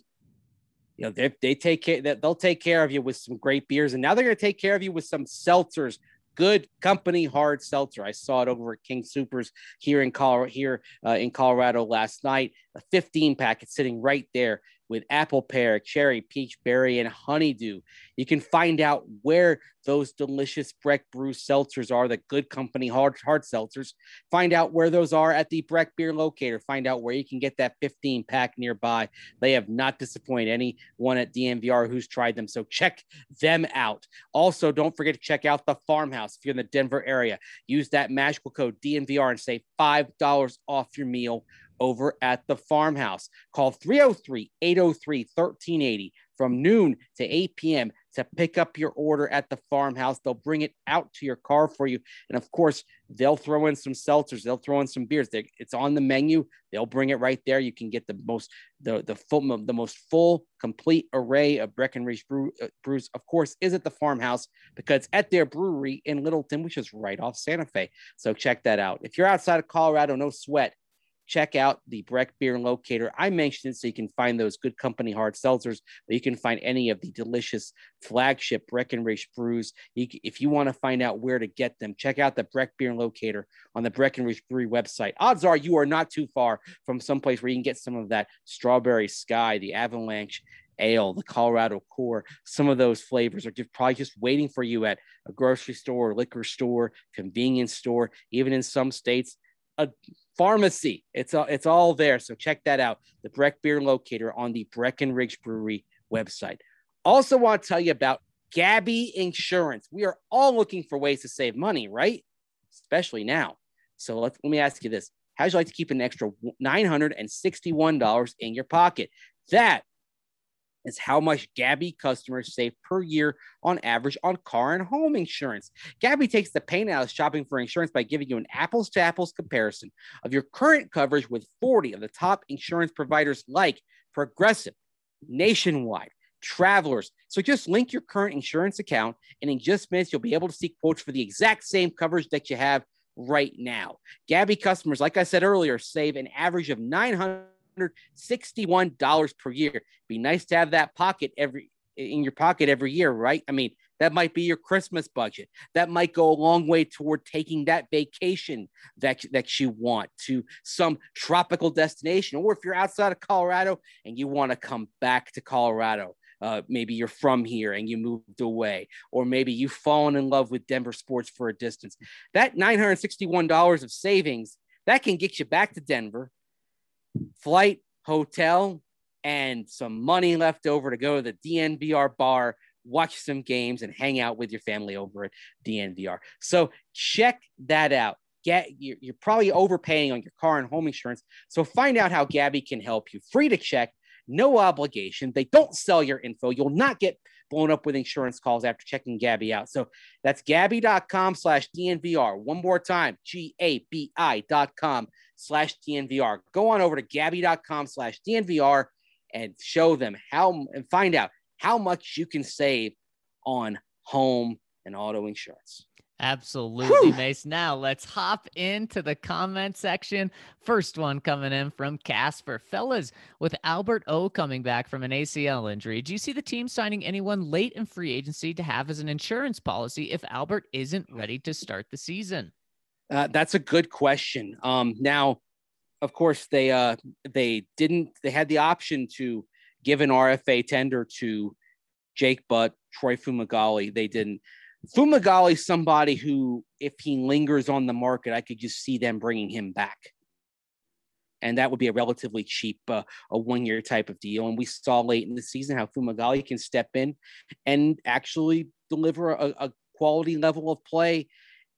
you know, they, they take care that they'll take care of you with some great beers. And now they're going to take care of you with some seltzers good company hard seltzer. I saw it over at King Supers here in Colorado, here uh, in Colorado last night. A 15 pack. It's sitting right there with apple pear, cherry, peach, berry, and honeydew. You can find out where those delicious Breck Brew seltzers are, the good company hard, hard seltzers. Find out where those are at the Breck Beer Locator. Find out where you can get that 15 pack nearby. They have not disappointed anyone at DNVR who's tried them. So check them out. Also, don't forget to check out the farmhouse if you're in the Denver area. Use that magical code DNVR and save $5 off your meal over at the farmhouse. Call 303 803 1380 from noon to 8 p.m. to pick up your order at the farmhouse. They'll bring it out to your car for you. And of course, they'll throw in some seltzers, they'll throw in some beers. They, it's on the menu. They'll bring it right there. You can get the most the the full the most full complete array of Breckenridge brew, uh, brews. Of course, is at the farmhouse because at their brewery in Littleton, which is right off Santa Fe. So check that out. If you're outside of Colorado, no sweat check out the Breck Beer Locator. I mentioned it so you can find those good company hard seltzers, but you can find any of the delicious flagship Breckenridge brews. If you want to find out where to get them, check out the Breck Beer Locator on the Breckenridge Brewery website. Odds are you are not too far from someplace where you can get some of that strawberry sky, the avalanche ale, the Colorado core. Some of those flavors are just probably just waiting for you at a grocery store, liquor store, convenience store, even in some states, a pharmacy. It's all, it's all there. So check that out. The Breck Beer Locator on the Breckenridge Brewery website. Also, want to tell you about Gabi Insurance. We are all looking for ways to save money, right? Especially now. So let let me ask you this: How would you like to keep an extra nine hundred and sixty-one dollars in your pocket? That is how much Gabi customers save per year on average on car and home insurance. Gabi takes the pain out of shopping for insurance by giving you an apples to apples comparison of your current coverage with 40 of the top insurance providers like Progressive, Nationwide, Travelers. So just link your current insurance account, and in just minutes, you'll be able to see quotes for the exact same coverage that you have right now. Gabi customers, like I said earlier, save an average of 900 $161 per year. Be nice to have that pocket every in your pocket every year, right? I mean, that might be your Christmas budget. That might go a long way toward taking that vacation that, that you want to some tropical destination. Or if you're outside of Colorado and you want to come back to Colorado, uh, maybe you're from here and you moved away, or maybe you've fallen in love with Denver sports for a distance. That $961 of savings, that can get you back to Denver flight, hotel, and some money left over to go to the DNVR bar, watch some games, and hang out with your family over at DNVR. So check that out. Get you're, you're probably overpaying on your car and home insurance. So find out how Gabi can help you. Free to check, no obligation. They don't sell your info. You'll not get blown up with insurance calls after checking Gabi out. So that's gabi.com slash DNVR. One more time, G-A-B-I dot com slash DNVR. Go on over to Gabi.com slash DNVR and show them how and find out how much you can save on home and auto insurance. Absolutely, Mace. Now let's hop into the comment section. First one coming in from Casper. Fellas, with Albert O coming back from an ACL injury, do you see the team signing anyone late in free agency to have as an insurance policy if Albert isn't ready to start the season? Uh, that's a good question. Um, now, of course, they uh, they didn't. They had the option to give an RFA tender to Jake Butt, Troy Fumagalli. They didn't. Fumagalli, somebody who, if he lingers on the market, I could just see them bringing him back. And that would be a relatively cheap, uh, a one year type of deal. And we saw late in the season how Fumagalli can step in and actually deliver a, a quality level of play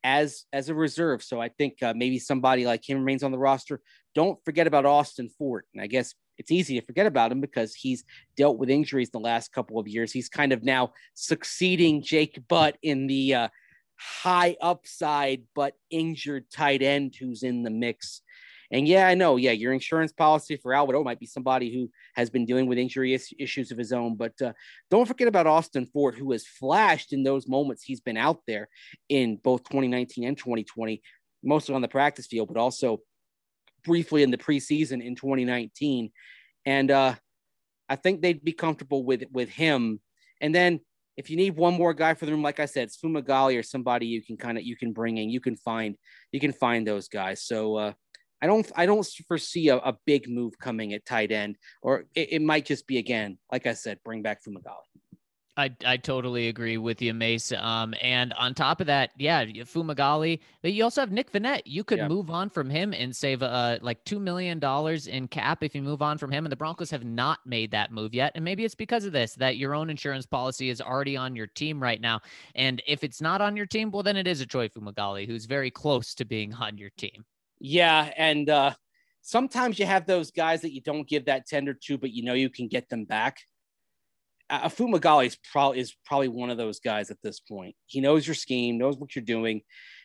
as as a reserve. So I think uh, maybe somebody like him remains on the roster. Don't forget about Austin Fort. And I guess it's easy to forget about him because he's dealt with injuries the last couple of years. He's kind of now succeeding Jake Butt in the uh, high upside but injured tight end who's in the mix. And yeah, I know. Yeah, your insurance policy for Albert might be somebody who has been dealing with injury is- issues of his own. But uh, don't forget about Austin Fort, who has flashed in those moments he's been out there in both 2019 and 2020, mostly on the practice field, but also briefly in the preseason in 2019. And uh, I think they'd be comfortable with with him. And then if you need one more guy for the room, like I said, Fumagalli or somebody you can kind of you can bring in. You can find you can find those guys. So uh, I don't I don't foresee a, a big move coming at tight end, or it, it, might just be again, like I said, bring back Fumagalli. I, I totally agree with you, Mace. Um, and on top of that, yeah, Fumagalli, but you also have Nick Vannett. You could yeah. move on from him and save uh like two million dollars in cap if you move on from him. And the Broncos have not made that move yet. And maybe it's because of this that your own insurance policy is already on your team right now. And if it's not on your team, well, then it is a Troy Fumagalli who's very close to being on your team. Yeah, and uh, sometimes you have those guys that you don't give that tender to, but you know you can get them back uh, is probably is probably one of those guys at this point. He knows your scheme, knows what you're doing,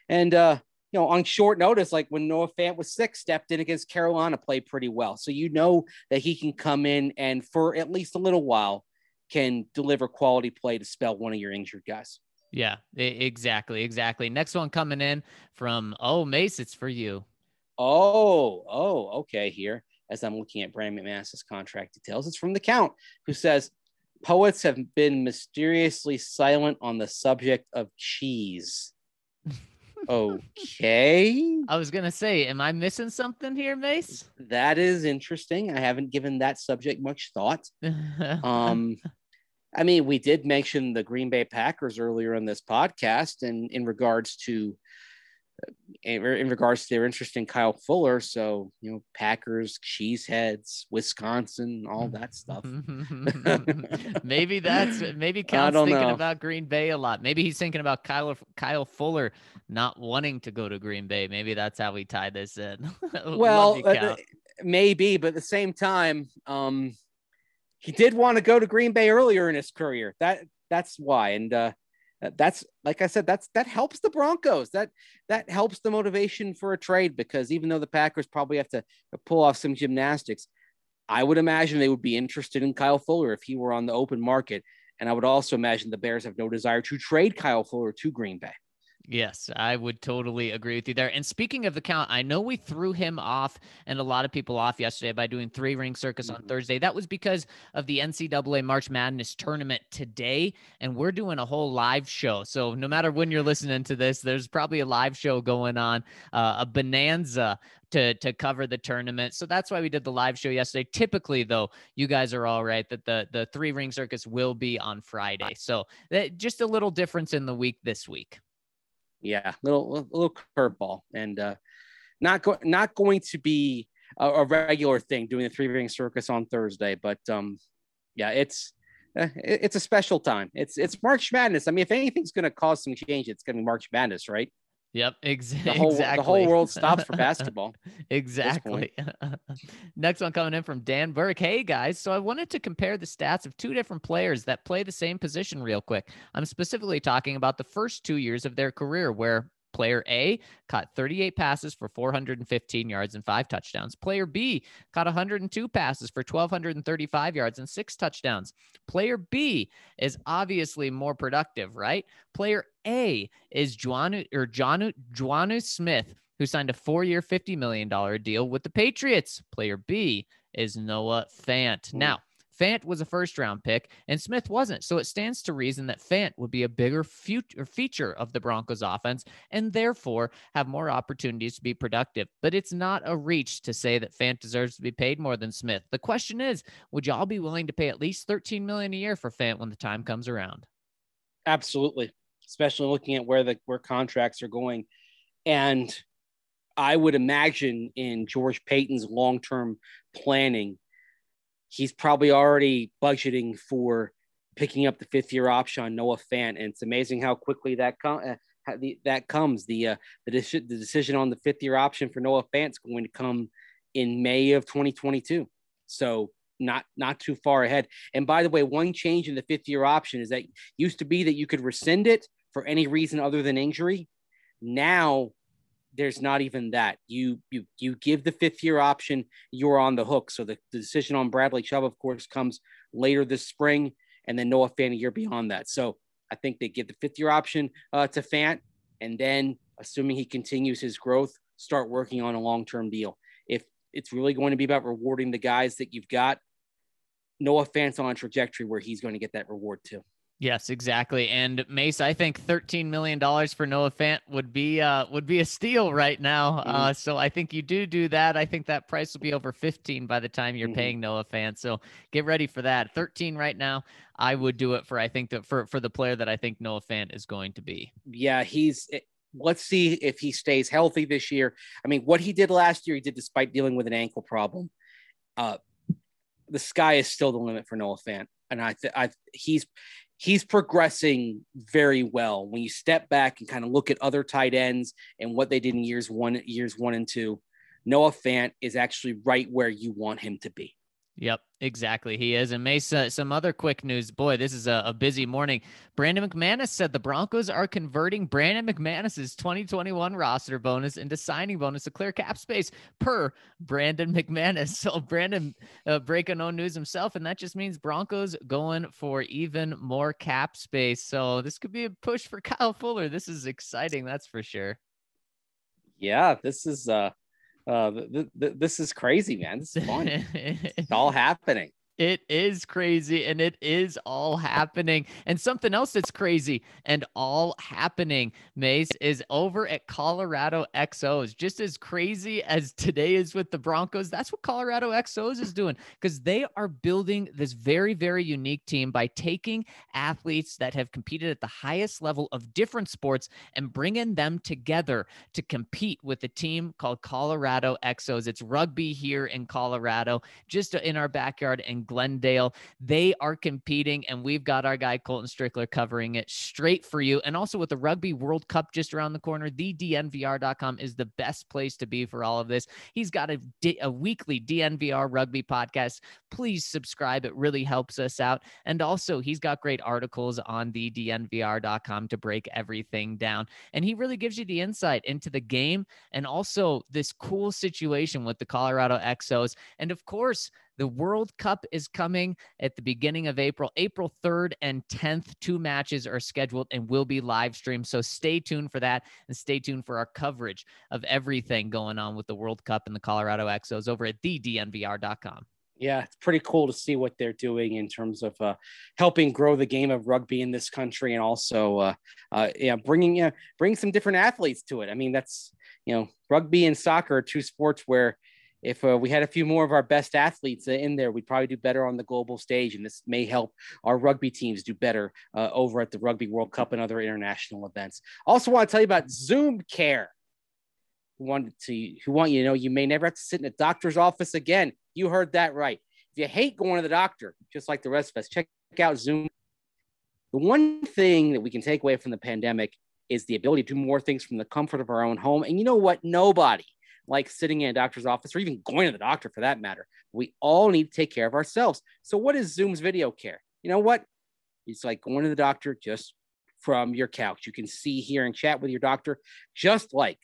and uh, you know on short notice, like when Noah Fant was sick, stepped in against Carolina, played pretty well. So you know that he can come in and for at least a little while can deliver quality play to spell one of your injured guys. Yeah, exactly, exactly. Next one coming in from oh Mace, it's for you. Oh, oh, okay. Here, as I'm looking at Brandon McManus's contract details, it's from the count who says poets have been mysteriously silent on the subject of cheese. okay. I was gonna say, am I missing something here, Mace? That is interesting. I haven't given that subject much thought. um, I mean, we did mention the Green Bay Packers earlier in this podcast, and in regards to in, regards to their interest in Kyle Fuller. So, you know, Packers, Cheeseheads, Wisconsin, all that stuff. maybe that's maybe Count's thinking know. about Green Bay a lot. Maybe he's thinking about Kyle Kyle Fuller not wanting to go to Green Bay. Maybe that's how we tie this in. well, uh, maybe, but at the same time, um, he did want to go to Green Bay earlier in his career. That that's why. And uh, that's like I said, that's that helps the Broncos. That that helps the motivation for a trade because even though the Packers probably have to pull off some gymnastics, I would imagine they would be interested in Kyle Fuller if he were on the open market. And I would also imagine the Bears have no desire to trade Kyle Fuller to Green Bay. Yes, I would totally agree with you there. And speaking of the count, I know we threw him off and a lot of people off yesterday by doing three ring circus on mm-hmm. Thursday. That was because of the NCAA March Madness tournament today. And we're doing a whole live show. So no matter when you're listening to this, there's probably a live show going on, uh, a bonanza to to cover the tournament. So that's why we did the live show yesterday. Typically, though, you guys are all right that the the three ring circus will be on Friday. So that, just a little difference in the week this week yeah, little little curveball, and uh, not go- not going to be a, a, regular thing doing the three ring circus on Thursday, but um, yeah, it's uh, it's a special time. It's it's March Madness. I mean, if anything's going to cause some change, it's going to be March Madness, right? Yep, ex- the whole, exactly. The whole world stops for basketball. exactly. Next one coming in from Dan Burke. Hey guys, so I wanted to compare the stats of two different players that play the same position real quick. I'm specifically talking about the first two years of their career where Player A caught 38 passes for 415 yards and five touchdowns. Player B caught 102 passes for 1,235 yards and six touchdowns. Player B is obviously more productive, right? Player A is Juanu or Johnu, Juanu Smith, who signed a four year, $50 million deal with the Patriots. Player B is Noah Fant. Hmm. Now, Fant was a first round pick and Smith wasn't. So it stands to reason that Fant would be a bigger future feature of the Broncos offense and therefore have more opportunities to be productive. But it's not a reach to say that Fant deserves to be paid more than Smith. The question is, would y'all be willing to pay at least 13 million a year for Fant when the time comes around? Absolutely. Especially looking at where the where contracts are going. And I would imagine in George Paton's long-term planning he's probably already budgeting for picking up the fifth year option on Noah Fant. And it's amazing how quickly that com- uh, the, that comes. The, uh, the, de- the decision on the fifth year option for Noah Fant is going to come in May of 2022. So not not too far ahead. And by the way, one change in the fifth year option is that used to be that you could rescind it for any reason other than injury. Now there's not even that. You you you give the fifth year option, you're on the hook. So the, the decision on Bradley Chubb, of course, comes later this spring, and then Noah Fant a year beyond that. So I think they give the fifth year option uh, to Fant, and then assuming he continues his growth, start working on a long term deal. If it's really going to be about rewarding the guys that you've got, Noah Fant's on a trajectory where he's going to get that reward too. Yes, exactly. And Mace, I think thirteen million dollars for Noah Fant would be uh would be a steal right now. Mm-hmm. Uh, so I think you do do that. I think that price will be over fifteen by the time you're mm-hmm. paying Noah Fant. So get ready for that. Thirteen right now. I would do it for I think that for for the player that I think Noah Fant is going to be. Yeah, he's. Eh, let's see if he stays healthy this year. I mean, what he did last year, he did despite dealing with an ankle problem. Uh, the sky is still the limit for Noah Fant, and I, th- I he's he's progressing very well. When you step back and kind of look at other tight ends and what they did in years one years one and two noah fant is actually right where you want him to be Yep, exactly. He is. And Mesa, some other quick news. Boy, this is a, a, busy morning. Brandon McManus said the Broncos are converting Brandon McManus's 2021 roster bonus into signing bonus to clear cap space per Brandon McManus. So Brandon uh, breaking no news himself, and that just means Broncos going for even more cap space. So this could be a push for Kyle Fuller. This is exciting, that's for sure. Yeah, this is uh uh, th- th- this is crazy, man. This is fun. it's all happening. It is crazy and it is all happening. And something else that's crazy and all happening, Mace, is over at Colorado XOs. Just as crazy as today is with the Broncos, that's what Colorado XOs is doing because they are building this very, very unique team by taking athletes that have competed at the highest level of different sports and bringing them together to compete with a team called Colorado XOs. It's rugby here in Colorado, just in our backyard. And Glendale. They are competing, and we've got our guy Colton Strickler covering it straight for you. And also with the Rugby World Cup just around the corner, the DNVR.com is the best place to be for all of this. He's got a, a weekly DNVR rugby podcast. Please subscribe, it really helps us out. And also, he's got great articles on the DNVR.com to break everything down. And he really gives you the insight into the game and also this cool situation with the Colorado XOs. And of course, the World Cup is coming at the beginning of April, April 3rd and 10th. Two matches are scheduled and will be live streamed. So stay tuned for that and stay tuned for our coverage of everything going on with the World Cup and the Colorado XOs over at thednvr.com. Yeah, it's pretty cool to see what they're doing in terms of uh, helping grow the game of rugby in this country, and also, uh, uh, yeah, bringing yeah, bring some different athletes to it. I mean, that's you know, rugby and soccer are two sports where if uh, we had a few more of our best athletes in there, we'd probably do better on the global stage. And this may help our rugby teams do better uh, over at the Rugby World Cup and other international events. Also, want to tell you about Zoom Care. Who wanted to who want you to know you may never have to sit in a doctor's office again. You heard that right. If you hate going to the doctor, just like the rest of us, check out Zoom. The one thing that we can take away from the pandemic is the ability to do more things from the comfort of our own home. And you know what? Nobody like sitting in a doctor's office or even going to the doctor for that matter. We all need to take care of ourselves. So, what is Zoom's video care? You know what? It's like going to the doctor just from your couch. You can see, hear, and chat with your doctor just like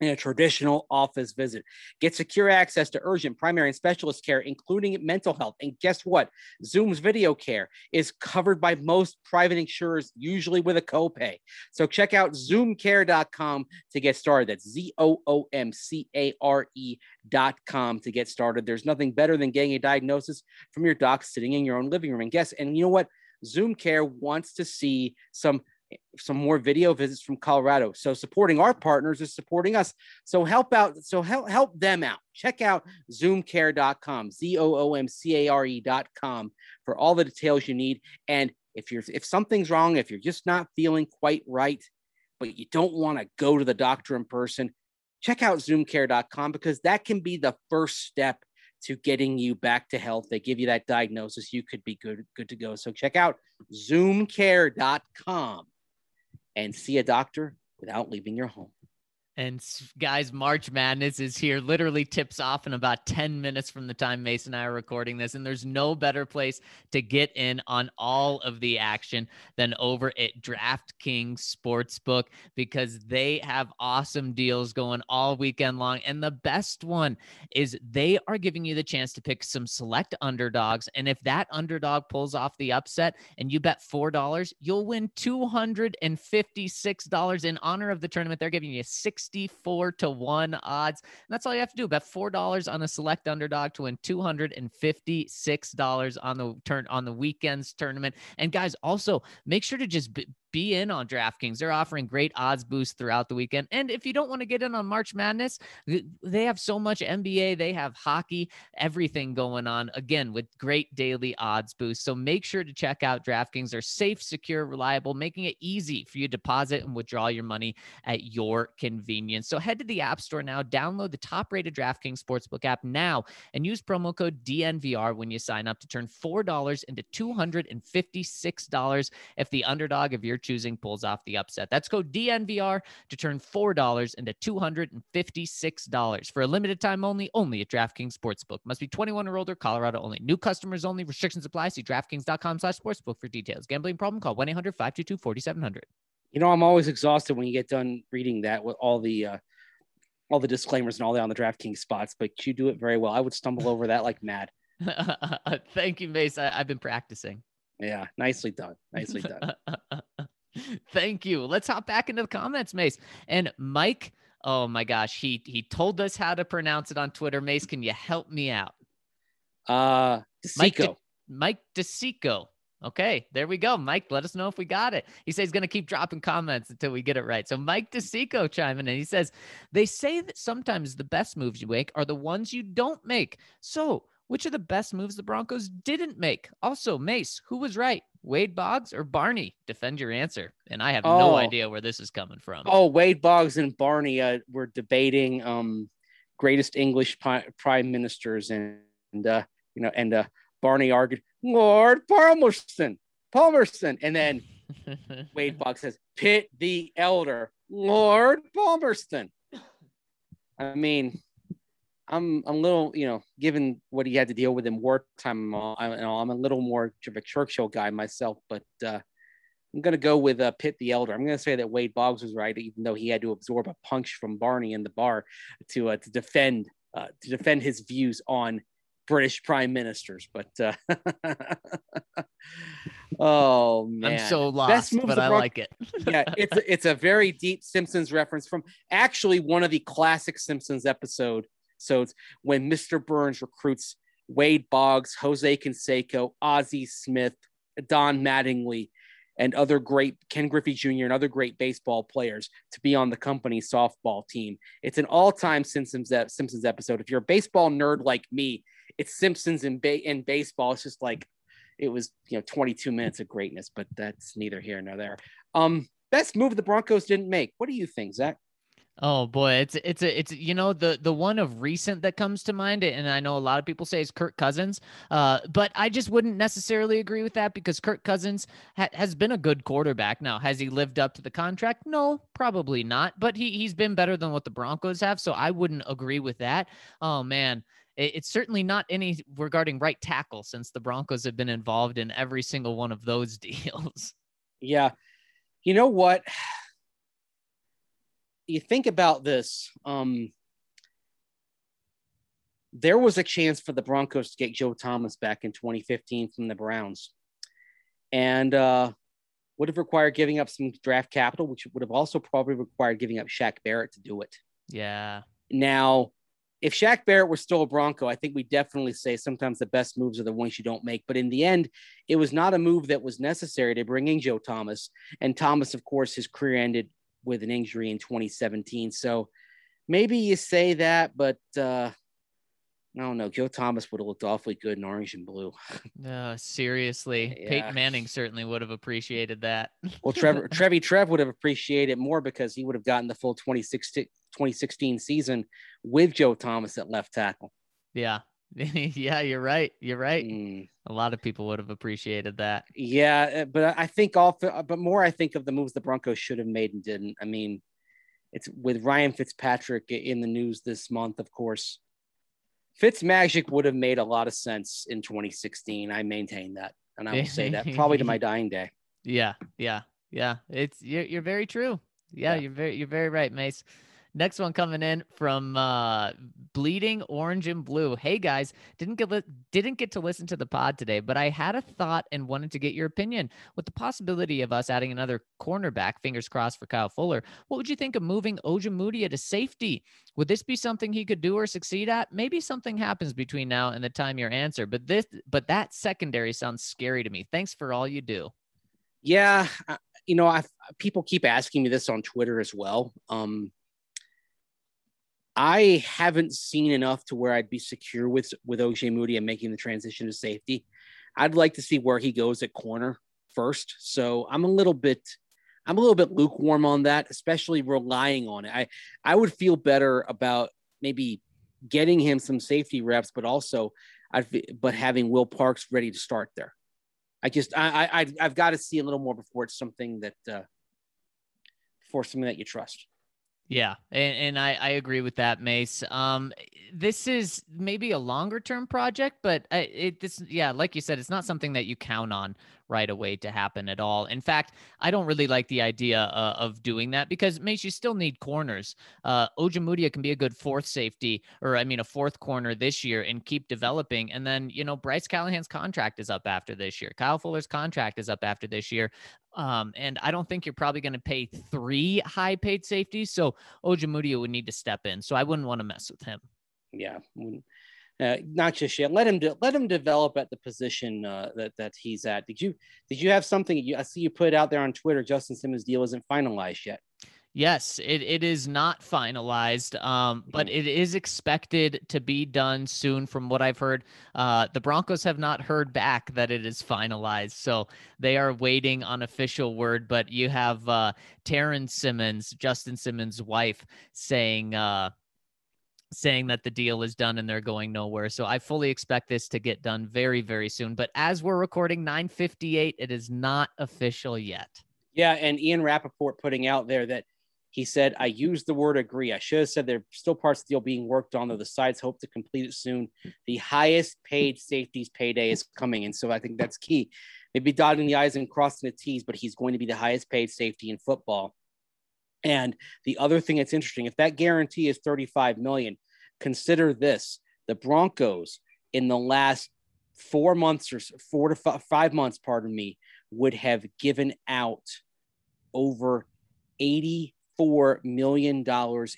in a traditional office visit. Get secure access to urgent primary and specialist care, including mental health. And guess what? Zoom's video care is covered by most private insurers, usually with a copay. So check out zoomcare.com to get started. That's Z O O M C A R E.com to get started. There's nothing better than getting a diagnosis from your doc sitting in your own living room. And guess, and you know what? Zoom Care wants to see some some more video visits from Colorado. So supporting our partners is supporting us. So help out. So help help them out. Check out zoomcare.com, Z-O-O-M-C-A-R-E.com for all the details you need. And if you're if something's wrong, if you're just not feeling quite right, but you don't want to go to the doctor in person, check out zoomcare.com because that can be the first step to getting you back to health. They give you that diagnosis, you could be good good to go. So check out zoomcare.com and see a doctor without leaving your home. And guys, March Madness is here. Literally tips off in about 10 minutes from the time Mason and I are recording this. And there's no better place to get in on all of the action than over at DraftKings Sportsbook because they have awesome deals going all weekend long. And the best one is they are giving you the chance to pick some select underdogs. And if that underdog pulls off the upset and you bet $4, you'll win $256 in honor of the tournament. They're giving you six 64 to 1 odds. And that's all you have to do. Bet $4 on a select underdog to win $256 on the turn on the weekends tournament. And guys, also make sure to just be, be in on DraftKings. They're offering great odds boosts throughout the weekend. And if you don't want to get in on March Madness, they have so much NBA, they have hockey, everything going on again with great daily odds boosts. So make sure to check out DraftKings. They're safe, secure, reliable, making it easy for you to deposit and withdraw your money at your convenience. So head to the App Store now, download the top rated DraftKings Sportsbook app now, and use promo code DNVR when you sign up to turn $4 into $256 if the underdog of your choosing pulls off the upset. That's code DNVR to turn $4 into $256 for a limited time only, only at DraftKings Sportsbook. Must be 21 or older, Colorado only. New customers only. Restrictions apply. See DraftKings.com slash sportsbook for details. Gambling problem? Call 1-800-522-4700. You know, I'm always exhausted when you get done reading that with all the uh, all the disclaimers and all that on the DraftKings spots, but you do it very well. I would stumble over that like mad. Thank you, Mace. I, have been practicing. Yeah, nicely done. Nicely done. Thank you. Let's hop back into the comments, Mace. And Mike, oh my gosh, he he told us how to pronounce it on Twitter. Mace, can you help me out? Uh Mike, De- Mike DeSico. Okay, there we go. Mike, let us know if we got it. He says he's going to keep dropping comments until we get it right. So Mike DeSico chiming in. He says, they say that sometimes the best moves you make are the ones you don't make. So which are the best moves the Broncos didn't make? Also, Mace, who was right? Wade Boggs or Barney? Defend your answer. And I have oh. no idea where this is coming from. Oh, Wade Boggs and Barney uh, were debating um, greatest English pi- prime ministers, and, and uh, you know, and uh, Barney argued, Lord Palmerston, Palmerston, and then Wade Boggs says, Pitt the Elder, Lord Palmerston. I mean, I'm I'm a little, you know, given what he had to deal with in wartime, I'm, I'm a little more of a Churchill guy myself, but uh, I'm going to go with uh, Pitt the Elder. I'm going to say that Wade Boggs was right, even though he had to absorb a punch from Barney in the bar to uh, to defend uh, to defend his views on British prime ministers. But uh, oh man, I'm so lost, but I like it. yeah, it's it's a very deep Simpsons reference from actually one of the classic Simpsons episode so it's when Mr. Burns recruits Wade Boggs, Jose Canseco, Ozzie Smith, Don Mattingly, and other great Ken Griffey Jr. and other great baseball players to be on the company softball team. It's an all-time Simpsons Simpsons episode. If you're a baseball nerd like me, it's Simpsons in, ba- in baseball. It's just like it was, you know, 22 minutes of greatness, but that's neither here nor there. Um, best move the Broncos didn't make. What do you think, Zac? Oh boy, it's it's a it's you know the the one of recent that comes to mind, and I know a lot of people say is Kirk Cousins, uh, but I just wouldn't necessarily agree with that because Kirk Cousins ha- has been a good quarterback. Now, has he lived up to the contract? No, probably not. But he he's been better than what the Broncos have, so I wouldn't agree with that. Oh man, it's certainly not any regarding right tackle since the Broncos have been involved in every single one of those deals. Yeah, You know what? You think about this. Um, there was a chance for the Broncos to get Joe Thomas back in 2015 from the Browns, and uh, would have required giving up some draft capital, which would have also probably required giving up Shaq Barrett to do it. Yeah. Now, if Shaq Barrett were still a Bronco, I think we definitely say sometimes the best moves are the ones you don't make. But in the end, it was not a move that was necessary to bring in Joe Thomas. And Thomas, of course, his career ended with an injury in 2017. So maybe you say that, but uh, I don't know. Joe Thomas would have looked awfully good in orange and blue. No, seriously. Yeah. Peyton Manning certainly would have appreciated that. Well, Trevor, Trevi Trev would have appreciated it more because he would have gotten the full 2016, 2016 season with Joe Thomas at left tackle. yeah. yeah, you're right. You're right. Mm, A lot of people would have appreciated that. yeah, uh, but I think all, but more I think of the moves the Broncos should have made and didn't. I mean, it's with Ryan Fitzpatrick in the news this month, of course. Fitz Magic would have made a lot of sense in 2016. I maintain that, and I will say that probably to my dying day. Yeah, yeah, yeah. It's you're, you're very true. Yeah, Yeah. you're very you're very right, Mace. Next one coming in from uh, bleeding orange and blue. Hey guys, didn't get li- didn't get to listen to the pod today, but I had a thought and wanted to get your opinion. With the possibility of us adding another cornerback, fingers crossed for Kyle Fuller, what would you think of moving Ojemudia to safety? Would this be something he could do or succeed at? Maybe something happens between now and the time your answer, but this but that secondary sounds scary to me. Thanks for all you do. Yeah, uh, you know, I people keep asking me this on Twitter as well. Um, I haven't seen enough to where I'd be secure with with OJ Moody and making the transition to safety. I'd like to see where he goes at corner first. So I'm a little bit, I'm a little bit lukewarm on that, especially relying on it. I I would feel better about maybe getting him some safety reps, but also I but having Will Parks ready to start there. I just I I I've- got to see a little more before it's something that uh, for something that you trust. Yeah, and, and I, I agree with that, Mace. Um, this is maybe a longer term project, but I, it this yeah, like you said, it's not something that you count on right away to happen at all. In fact, I don't really like the idea uh, of doing that because Mace, you still need corners. Uh, Ojemudia can be a good fourth safety, or I mean, a fourth corner this year, and keep developing. And then you know, Bryce Callahan's contract is up after this year. Kyle Fuller's contract is up after this year. Um, and I don't think you're probably going to pay three high paid safeties. So Ojemudia would need to step in. So I wouldn't want to mess with him. Yeah, uh, not just yet. Let him de- let him develop at the position uh, that that he's at. Did you did you have something? You, I see you put out there on Twitter. Justin Simmons' deal isn't finalized yet. Yes, it, it is not finalized, um, but it is expected to be done soon. From what I've heard, uh, the Broncos have not heard back that it is finalized, so they are waiting on official word. But you have uh, Taryn Simmons, Justin Simmons' wife, saying uh, saying that the deal is done and they're going nowhere. So I fully expect this to get done very very soon. But as we're recording 9:58, it is not official yet. Yeah, and Ian Rapoport putting out there that he said, I used the word agree. I should have said there are still parts of the deal being worked on, though the sides hope to complete it soon. The highest paid safeties payday is coming. And so I think that's key. Maybe dotting the I's and crossing the T's, but he's going to be the highest paid safety in football. And the other thing that's interesting, if that guarantee is 35 million, consider this the Broncos in the last four months or four to fi- five months, pardon me, would have given out over $84 million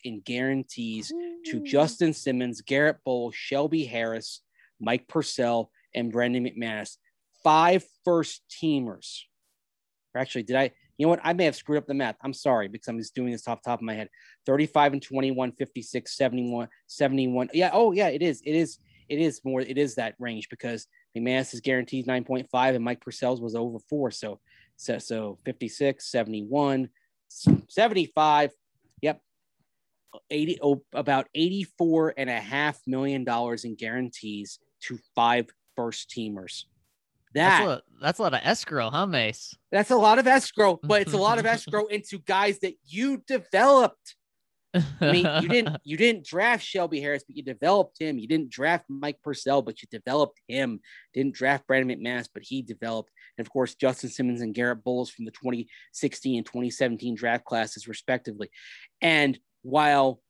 in guarantees to Justin Simmons, Garett Bolles, Shelby Harris, Mike Purcell, and Brandon McManus. Five first teamers. Or actually, did I? You know what? I may have screwed up the math. I'm sorry because I'm just doing this off top of my head. 35 and 21, 56, 71, 71. Yeah. Oh, yeah. It is. It is. It is more. It is that range because McManus is guaranteed 9.5 and Mike Purcell's was over four. So, so, so 56, 71, 75. Yep. 80, oh, about 84 and a half million dollars in guarantees to five first teamers. That's a, lot, that's a lot of escrow, huh, Mace? that's a lot of escrow, but it's a lot of escrow into guys that you developed. I mean, you didn't you didn't draft Shelby Harris, but you developed him. You didn't draft Mike Purcell, but you developed him. Didn't draft Brandon McManus, but he developed. And of course, Justin Simmons and Garett Bolles from the 2016 and 2017 draft classes, respectively. And while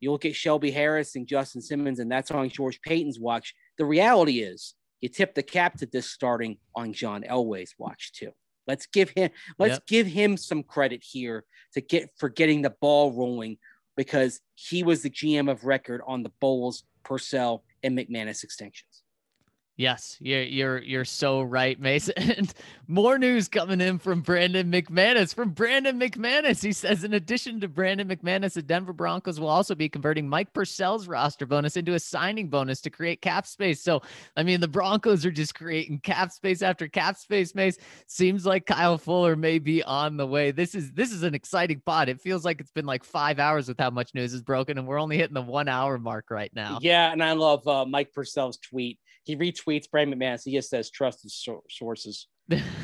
you look at Shelby Harris and Justin Simmons, and that's on George Paton's watch, the reality is you tip the cap to this starting on John Elway's watch too. Let's give him let's yep. give him some credit here to get for getting the ball rolling because he was the GM of record on the Bolles, Purcell, and McManus extensions. Yes, you're you're you're so right, Mason. More news coming in from Brandon McManus. From Brandon McManus, he says, in addition to Brandon McManus, the Denver Broncos will also be converting Mike Purcell's roster bonus into a signing bonus to create cap space. So, I mean, the Broncos are just creating cap space after cap space. Mace seems like Kyle Fuller may be on the way. This is this is an exciting pod. It feels like it's been like five hours with how much news is broken, and we're only hitting the one hour mark right now. Yeah, and I love uh, Mike Purcell's tweet he retweets Brandon McManus. He just says trusted sources.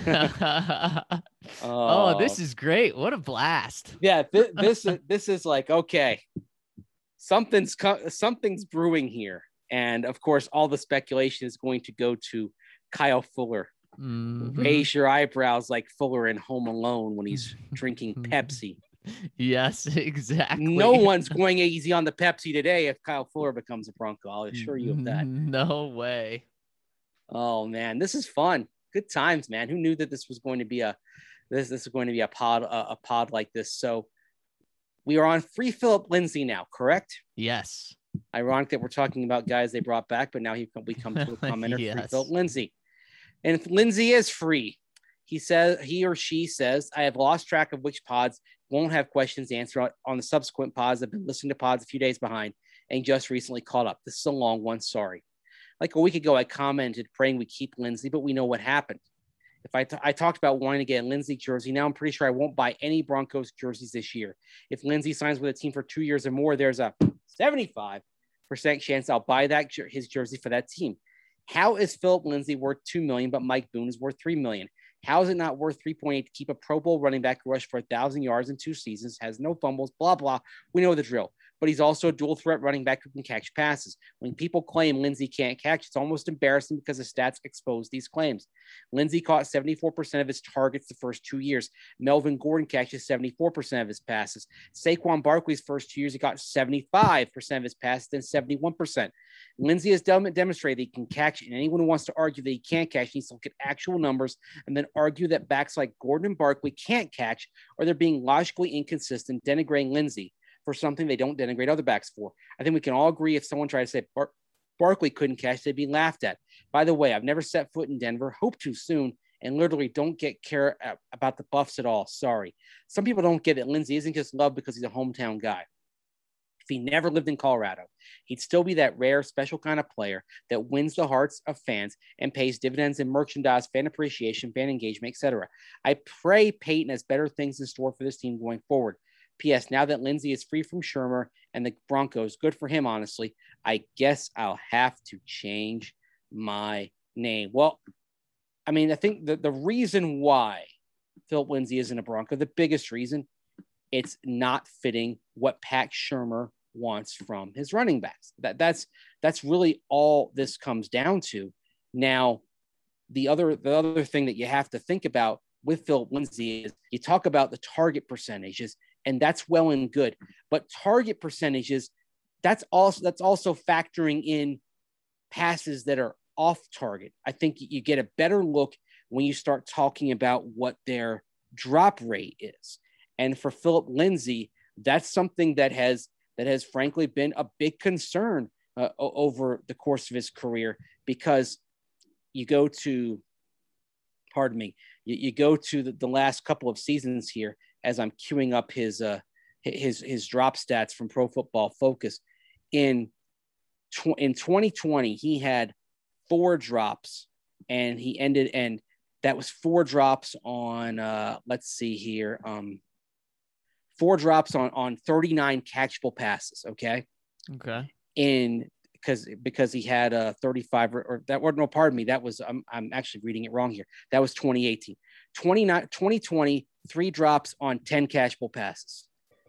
oh, oh, this is great! What a blast! Yeah, th- this is this is like okay, something's co- something's brewing here, and of course, all the speculation is going to go to Kyle Fuller. Mm-hmm. Raise your eyebrows like Fuller in Home Alone when he's drinking Pepsi. Yes, exactly. No one's going easy on the Pepsi today if Kyle Fuller becomes a Bronco. I'll assure you of that. No way. Oh man, this is fun. Good times, man. Who knew that this was going to be a this this is going to be a pod a, a pod like this? So we are on free Phillip Lindsay now, correct? Yes. Ironic that we're talking about guys they brought back, but now he we come to a commenter yes. free Phillip Lindsay. And if Lindsay is free, he says he or she says, I have lost track of which pods won't have questions answered on the subsequent pods. I've been listening to pods a few days behind and just recently caught up. This is a long one. Sorry. Like a week ago, I commented praying we keep Lindsay, but we know what happened. If I, t- I talked about wanting to get a Lindsay jersey, now I'm pretty sure I won't buy any Broncos jerseys this year. If Lindsay signs with a team for two years or more, there's a 75% chance I'll buy that his jersey for that team. How is Phillip Lindsay worth two million, but Mike Boone is worth three million? How is it not worth 3.8 to keep a Pro Bowl running back rush for a thousand yards in two seasons, has no fumbles, blah, blah. We know the drill but he's also a dual threat running back who can catch passes. When people claim Lindsay can't catch, it's almost embarrassing because the stats expose these claims. Lindsay caught 74% of his targets the first two years. Melvin Gordon catches 74% of his passes. Saquon Barkley's first two years, he got 75% of his passes, then 71%. Lindsay has demonstrated he can catch, and anyone who wants to argue that he can't catch needs to look at actual numbers and then argue that backs like Gordon and Barkley can't catch or they're being logically inconsistent, denigrating Lindsay for something they don't denigrate other backs for. I think we can all agree if someone tried to say Bar- Barkley couldn't catch, they'd be laughed at. By the way, I've never set foot in Denver, hope to soon, and literally don't get care about the Buffs at all. Sorry. Some people don't get it. Lindsay isn't just loved because he's a hometown guy. If he never lived in Colorado, he'd still be that rare, special kind of player that wins the hearts of fans and pays dividends in merchandise, fan appreciation, fan engagement, etc. I pray Paton has better things in store for this team going forward. P.S. Now that Lindsay is free from Shurmur and the Broncos, good for him, honestly. I guess I'll have to change my name. Well, I mean, I think the, the reason why Phillip Lindsay isn't a Bronco, the biggest reason, it's not fitting what Pat Shurmur wants from his running backs. That that's that's really all this comes down to. Now, the other the other thing that you have to think about with Phillip Lindsay is you talk about the target percentages and that's well and good. But target percentages, that's also that's also factoring in passes that are off target. I think you get a better look when you start talking about what their drop rate is. And for Phillip Lindsay, that's something that has that has frankly been a big concern uh, over the course of his career because you go to pardon me you, you go to the, the last couple of seasons here as I'm queuing up his uh, his his drop stats from Pro Football Focus. In tw- in 2020, he had four drops, and he ended and that was four drops on uh, let's see here, um, four drops on on 39 catchable passes. Okay. Okay. In because because he had a 35 or, or that or no pardon me that was I'm, I'm actually reading it wrong here that was 2018 29 2020 three drops on 10 catchable passes.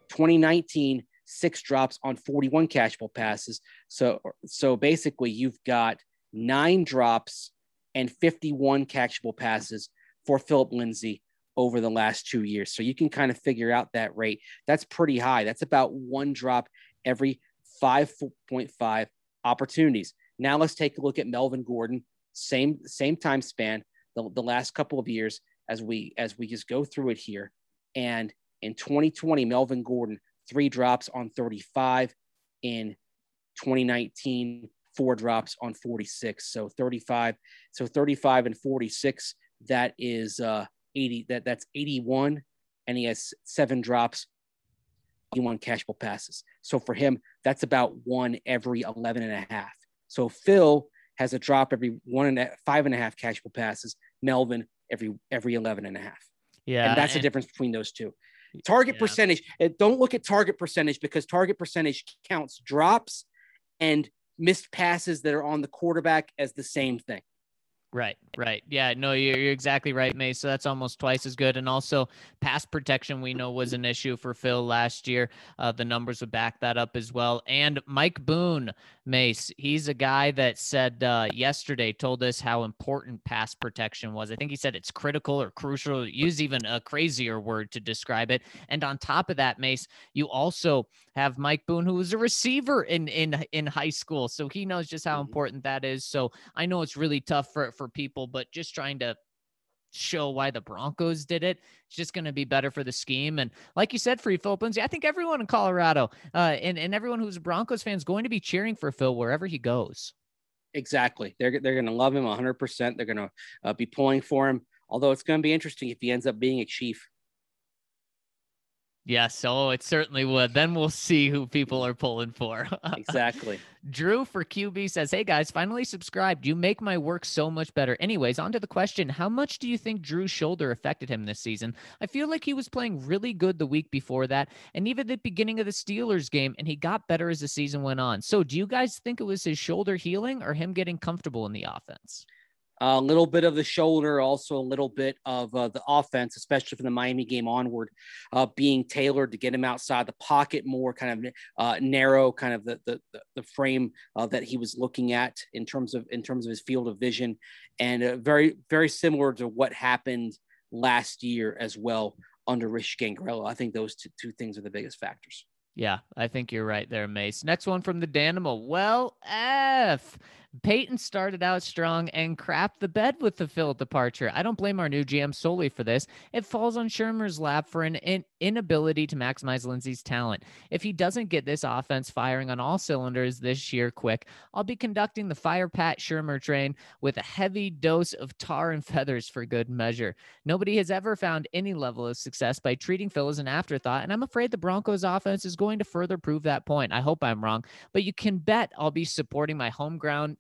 2019, six drops on 41 catchable passes. So, so basically, you've got nine drops and 51 catchable passes for Phillip Lindsay over the last two years. So you can kind of figure out that rate. That's pretty high. That's about one drop every 5.5 opportunities. Now let's take a look at Melvin Gordon. Same same time span. The, the last couple of years as we as we just go through it here. And in 2020, Melvin Gordon three drops on 35. In 2019, four drops on 46. So 35. So 35 and 46. That is uh, 80. That that's 81, and he has seven drops, 81 catchable passes. So for him, that's about one every 11 and a half. So Phil has a drop every one and a, five and a half catchable passes. Melvin every every 11 and a half. Yeah, and that's and- the difference between those two. Target Yeah. percentage. uh, Don't look at target percentage because target percentage counts drops and missed passes that are on the quarterback as the same thing. Right, right. Yeah, no, you're, you're exactly right, Mace. So that's almost twice as good. And also, pass protection, we know, was an issue for Phil last year. Uh, the numbers would back that up as well. And Mike Boone, Mace, he's a guy that said uh, yesterday, told us how important pass protection was. I think he said it's critical or crucial, use even a crazier word to describe it. And on top of that, Mace, you also have Mike Boone, who was a receiver in in in high school, so he knows just how Mhm. important that is. So I know it's really tough for for people, but just trying to show why the Broncos did it. It's just going to be better for the scheme. And like you said, Free Phillip Lindsay, I think everyone in Colorado uh, and, and everyone who's a Broncos fan is going to be cheering for Phil wherever he goes. Exactly. They're they're going to love him 100%. They're going to uh, be pulling for him. Although it's going to be interesting if he ends up being a chief. Yes, oh, it certainly would. Then we'll see who people are pulling for. Exactly. Drew for QB says, Hey guys, finally subscribed. You make my work so much better. Anyways, on to the question How much do you think Drew's shoulder affected him this season? I feel like he was playing really good the week before that, and even the beginning of the Steelers game, and he got better as the season went on. So, do you guys think it was his shoulder healing or him getting comfortable in the offense? A little bit of the shoulder, also a little bit of uh, the offense, especially from the Miami game onward, uh, being tailored to get him outside the pocket more, kind of uh, narrow, kind of the the, the- frame uh, that he was looking at in terms of in terms of his field of vision, and uh, very very similar to what happened last year as well under Rich Scangarello. I think those two, two things are the biggest factors. Yeah, I think you're right there, Mace. Next one from the Danimal. Well, F. Paton started out strong and crapped the bed with the Phil departure. I don't blame our new GM solely for this. It falls on Shurmur's lap for an in- inability to maximize Lindsay's talent. If he doesn't get this offense firing on all cylinders this year quick, I'll be conducting the Fire Pat Shermer train with a heavy dose of tar and feathers for good measure. Nobody has ever found any level of success by treating Phil as an afterthought, and I'm afraid the Broncos offense is going to further prove that point. I hope I'm wrong, but you can bet I'll be supporting my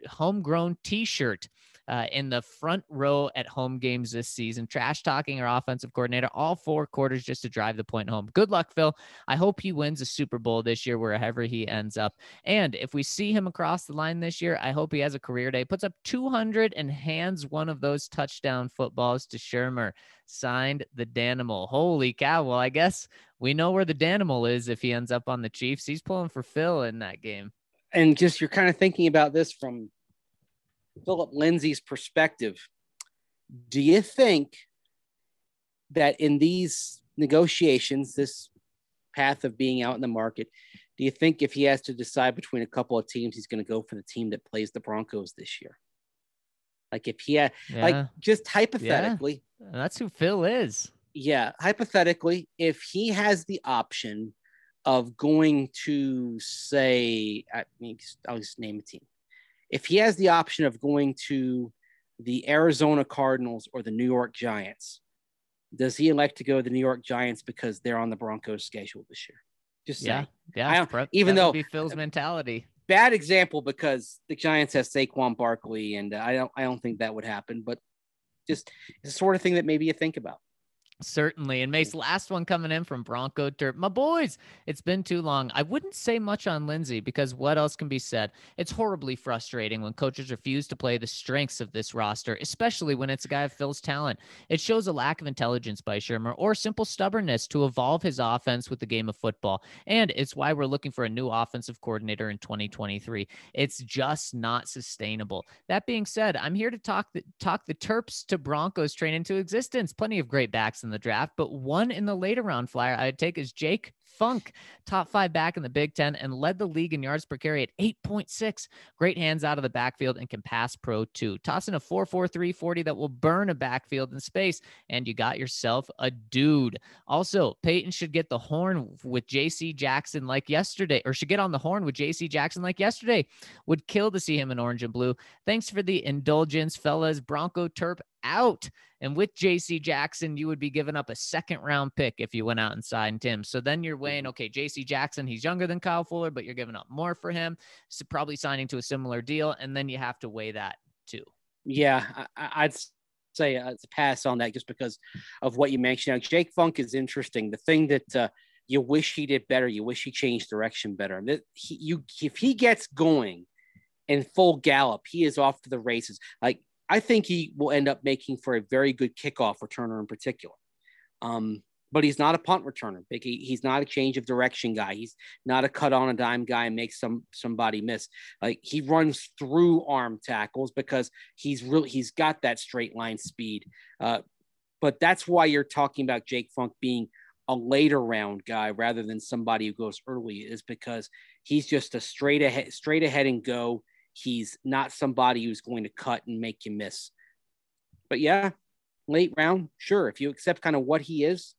homegrown homegrown t-shirt uh, in the front row at home games this season, trash talking our offensive coordinator all four quarters just to drive the point home. Good luck, Phil. I hope he wins a Super Bowl this year, wherever he ends up. And if we see him across the line this year, I hope he has a career day, puts up 200 and hands one of those touchdown footballs to Shurmur. Signed the Danimal. Holy cow. Well, I guess we know where the Danimal is if he ends up on the Chiefs. He's pulling for Phil in that game. And just you're kind of thinking about this from Phillip Lindsay's perspective. Do you think that in these negotiations, this path of being out in the market, do you think if he has to decide between a couple of teams, he's going to go for the team that plays the Broncos this year? Like if he had, Yeah, like just hypothetically, that's who Phil is. yeah, hypothetically, if he has the option of going to say, I mean, I'll just name a team. If he has the option of going to the Arizona Cardinals or the New York Giants, does he elect to go to the New York Giants because they're on the Broncos schedule this year? Just Yeah, saying. yeah. Pro- even though- be Phil's mentality. Bad example because the Giants have Saquon Barkley, and uh, I don't, I don't think that would happen. But just it's the sort of thing that maybe you think about. Certainly. And Mace, mm. last one coming in from Bronco Terp. My boys, it's been too long. I wouldn't say much on Lindsay because what else can be said? It's horribly frustrating when coaches refuse to play the strengths of this roster, especially when it's a guy of Phil's talent. It shows a lack of intelligence by Shurmur or simple stubbornness to evolve his offense with the game of football. And it's why we're looking for a new offensive coordinator in 2023. It's just not sustainable. That being said, I'm here to talk the, talk the Terps to Broncos train into existence. Plenty of great backs in the draft, but one in the later round flyer I'd take is Jake Funk, top five back in the Big Ten and led the league in yards per carry at 8.6. Great hands out of the backfield and can pass pro too. Tossing a 4 4 3 40 that will burn a backfield in space, and you got yourself a dude. Also, Paton should get the horn with JC Jackson like yesterday, or should get on the horn with JC Jackson like yesterday. Would kill to see him in orange and blue. Thanks for the indulgence, fellas. Bronco Terp out. And with JC Jackson, you would be giving up a second round pick if you went out and signed him. So then you're weighing, okay, JC Jackson, he's younger than Kyle Fuller, but you're giving up more for him. So probably signing to a similar deal. And then you have to weigh that too. Yeah, I, would say uh, it's a pass on that just because of what you mentioned. Now, Jake Funk is interesting. The thing that uh, you wish he did better, you wish he changed direction better. That he, you, if he gets going in full gallop, he is off to the races. Like I think he will end up making for a very good kickoff returner in particular. Um, but he's not a punt returner. He, he's not a change of direction guy. He's not a cut on a dime guy and make some somebody miss. Like he runs through arm tackles because he's really he's got that straight line speed. Uh, but that's why you're talking about Jake Funk being a later round guy rather than somebody who goes early is because he's just a straight ahead straight ahead and go He's not somebody who's going to cut and make you miss. But yeah, late round, sure. If you accept kind of what he is,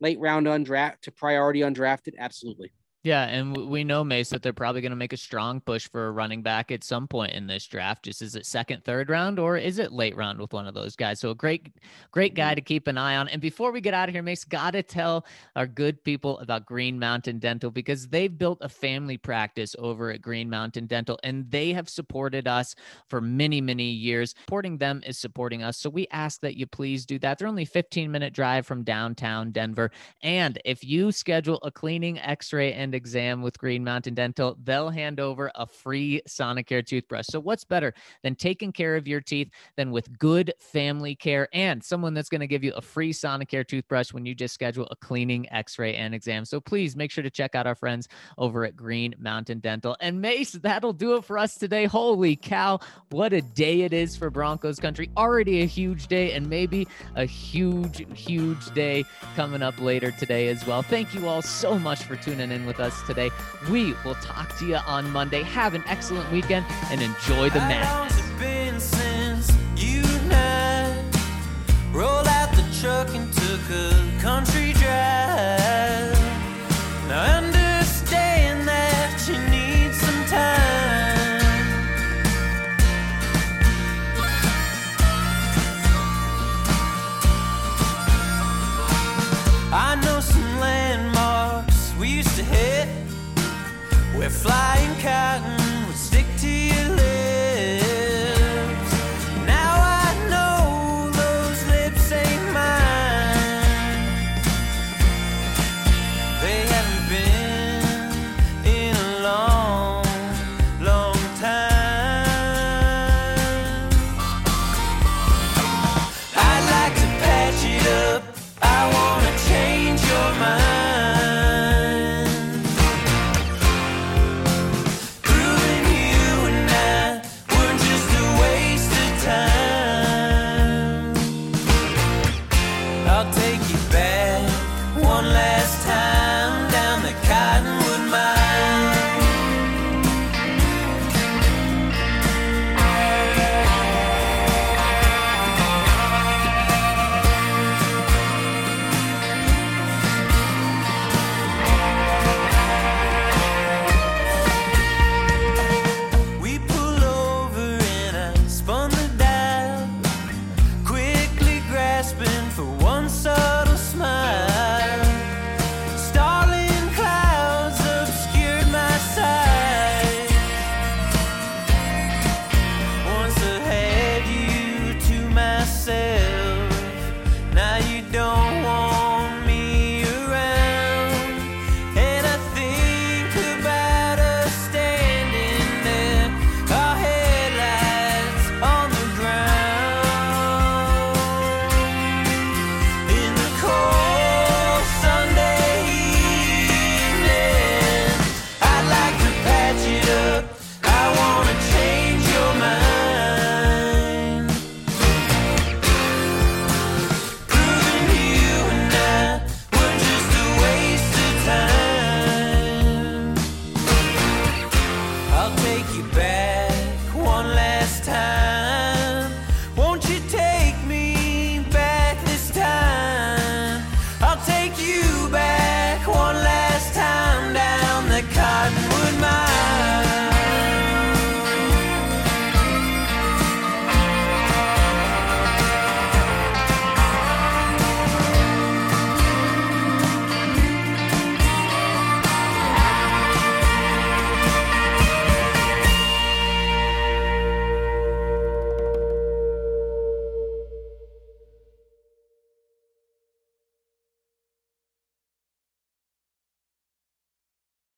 late round undraft to priority undrafted, absolutely. Yeah, and we know Mace that they're probably going to make a strong push for a running back at some point in this draft. Just is it second, third round, or is it late round with one of those guys? So a great, great guy mm-hmm. to keep an eye on. And before we get out of here, Mace, gotta tell our good people about Green Mountain Dental because they've built a family practice over at Green Mountain Dental, and they have supported us for many, many years. Supporting them is supporting us, so we ask that you please do that. They're only 15 minute drive from downtown Denver, and if you schedule a cleaning, X-ray, and exam with Green Mountain Dental, they'll hand over a free Sonicare toothbrush. So, what's better than taking care of your teeth than with good family care and someone that's going to give you a free Sonicare toothbrush when you just schedule a cleaning, x ray, and exam? So, please make sure to check out our friends over at Green Mountain Dental. And Mace, that'll do it for us today. Holy cow, what a day it is for Broncos country. Already a huge day, and maybe a huge, huge day coming up later today as well. Thank you all so much for tuning in with us us today. We will talk to you on Monday. Have an excellent weekend and enjoy the match. Hit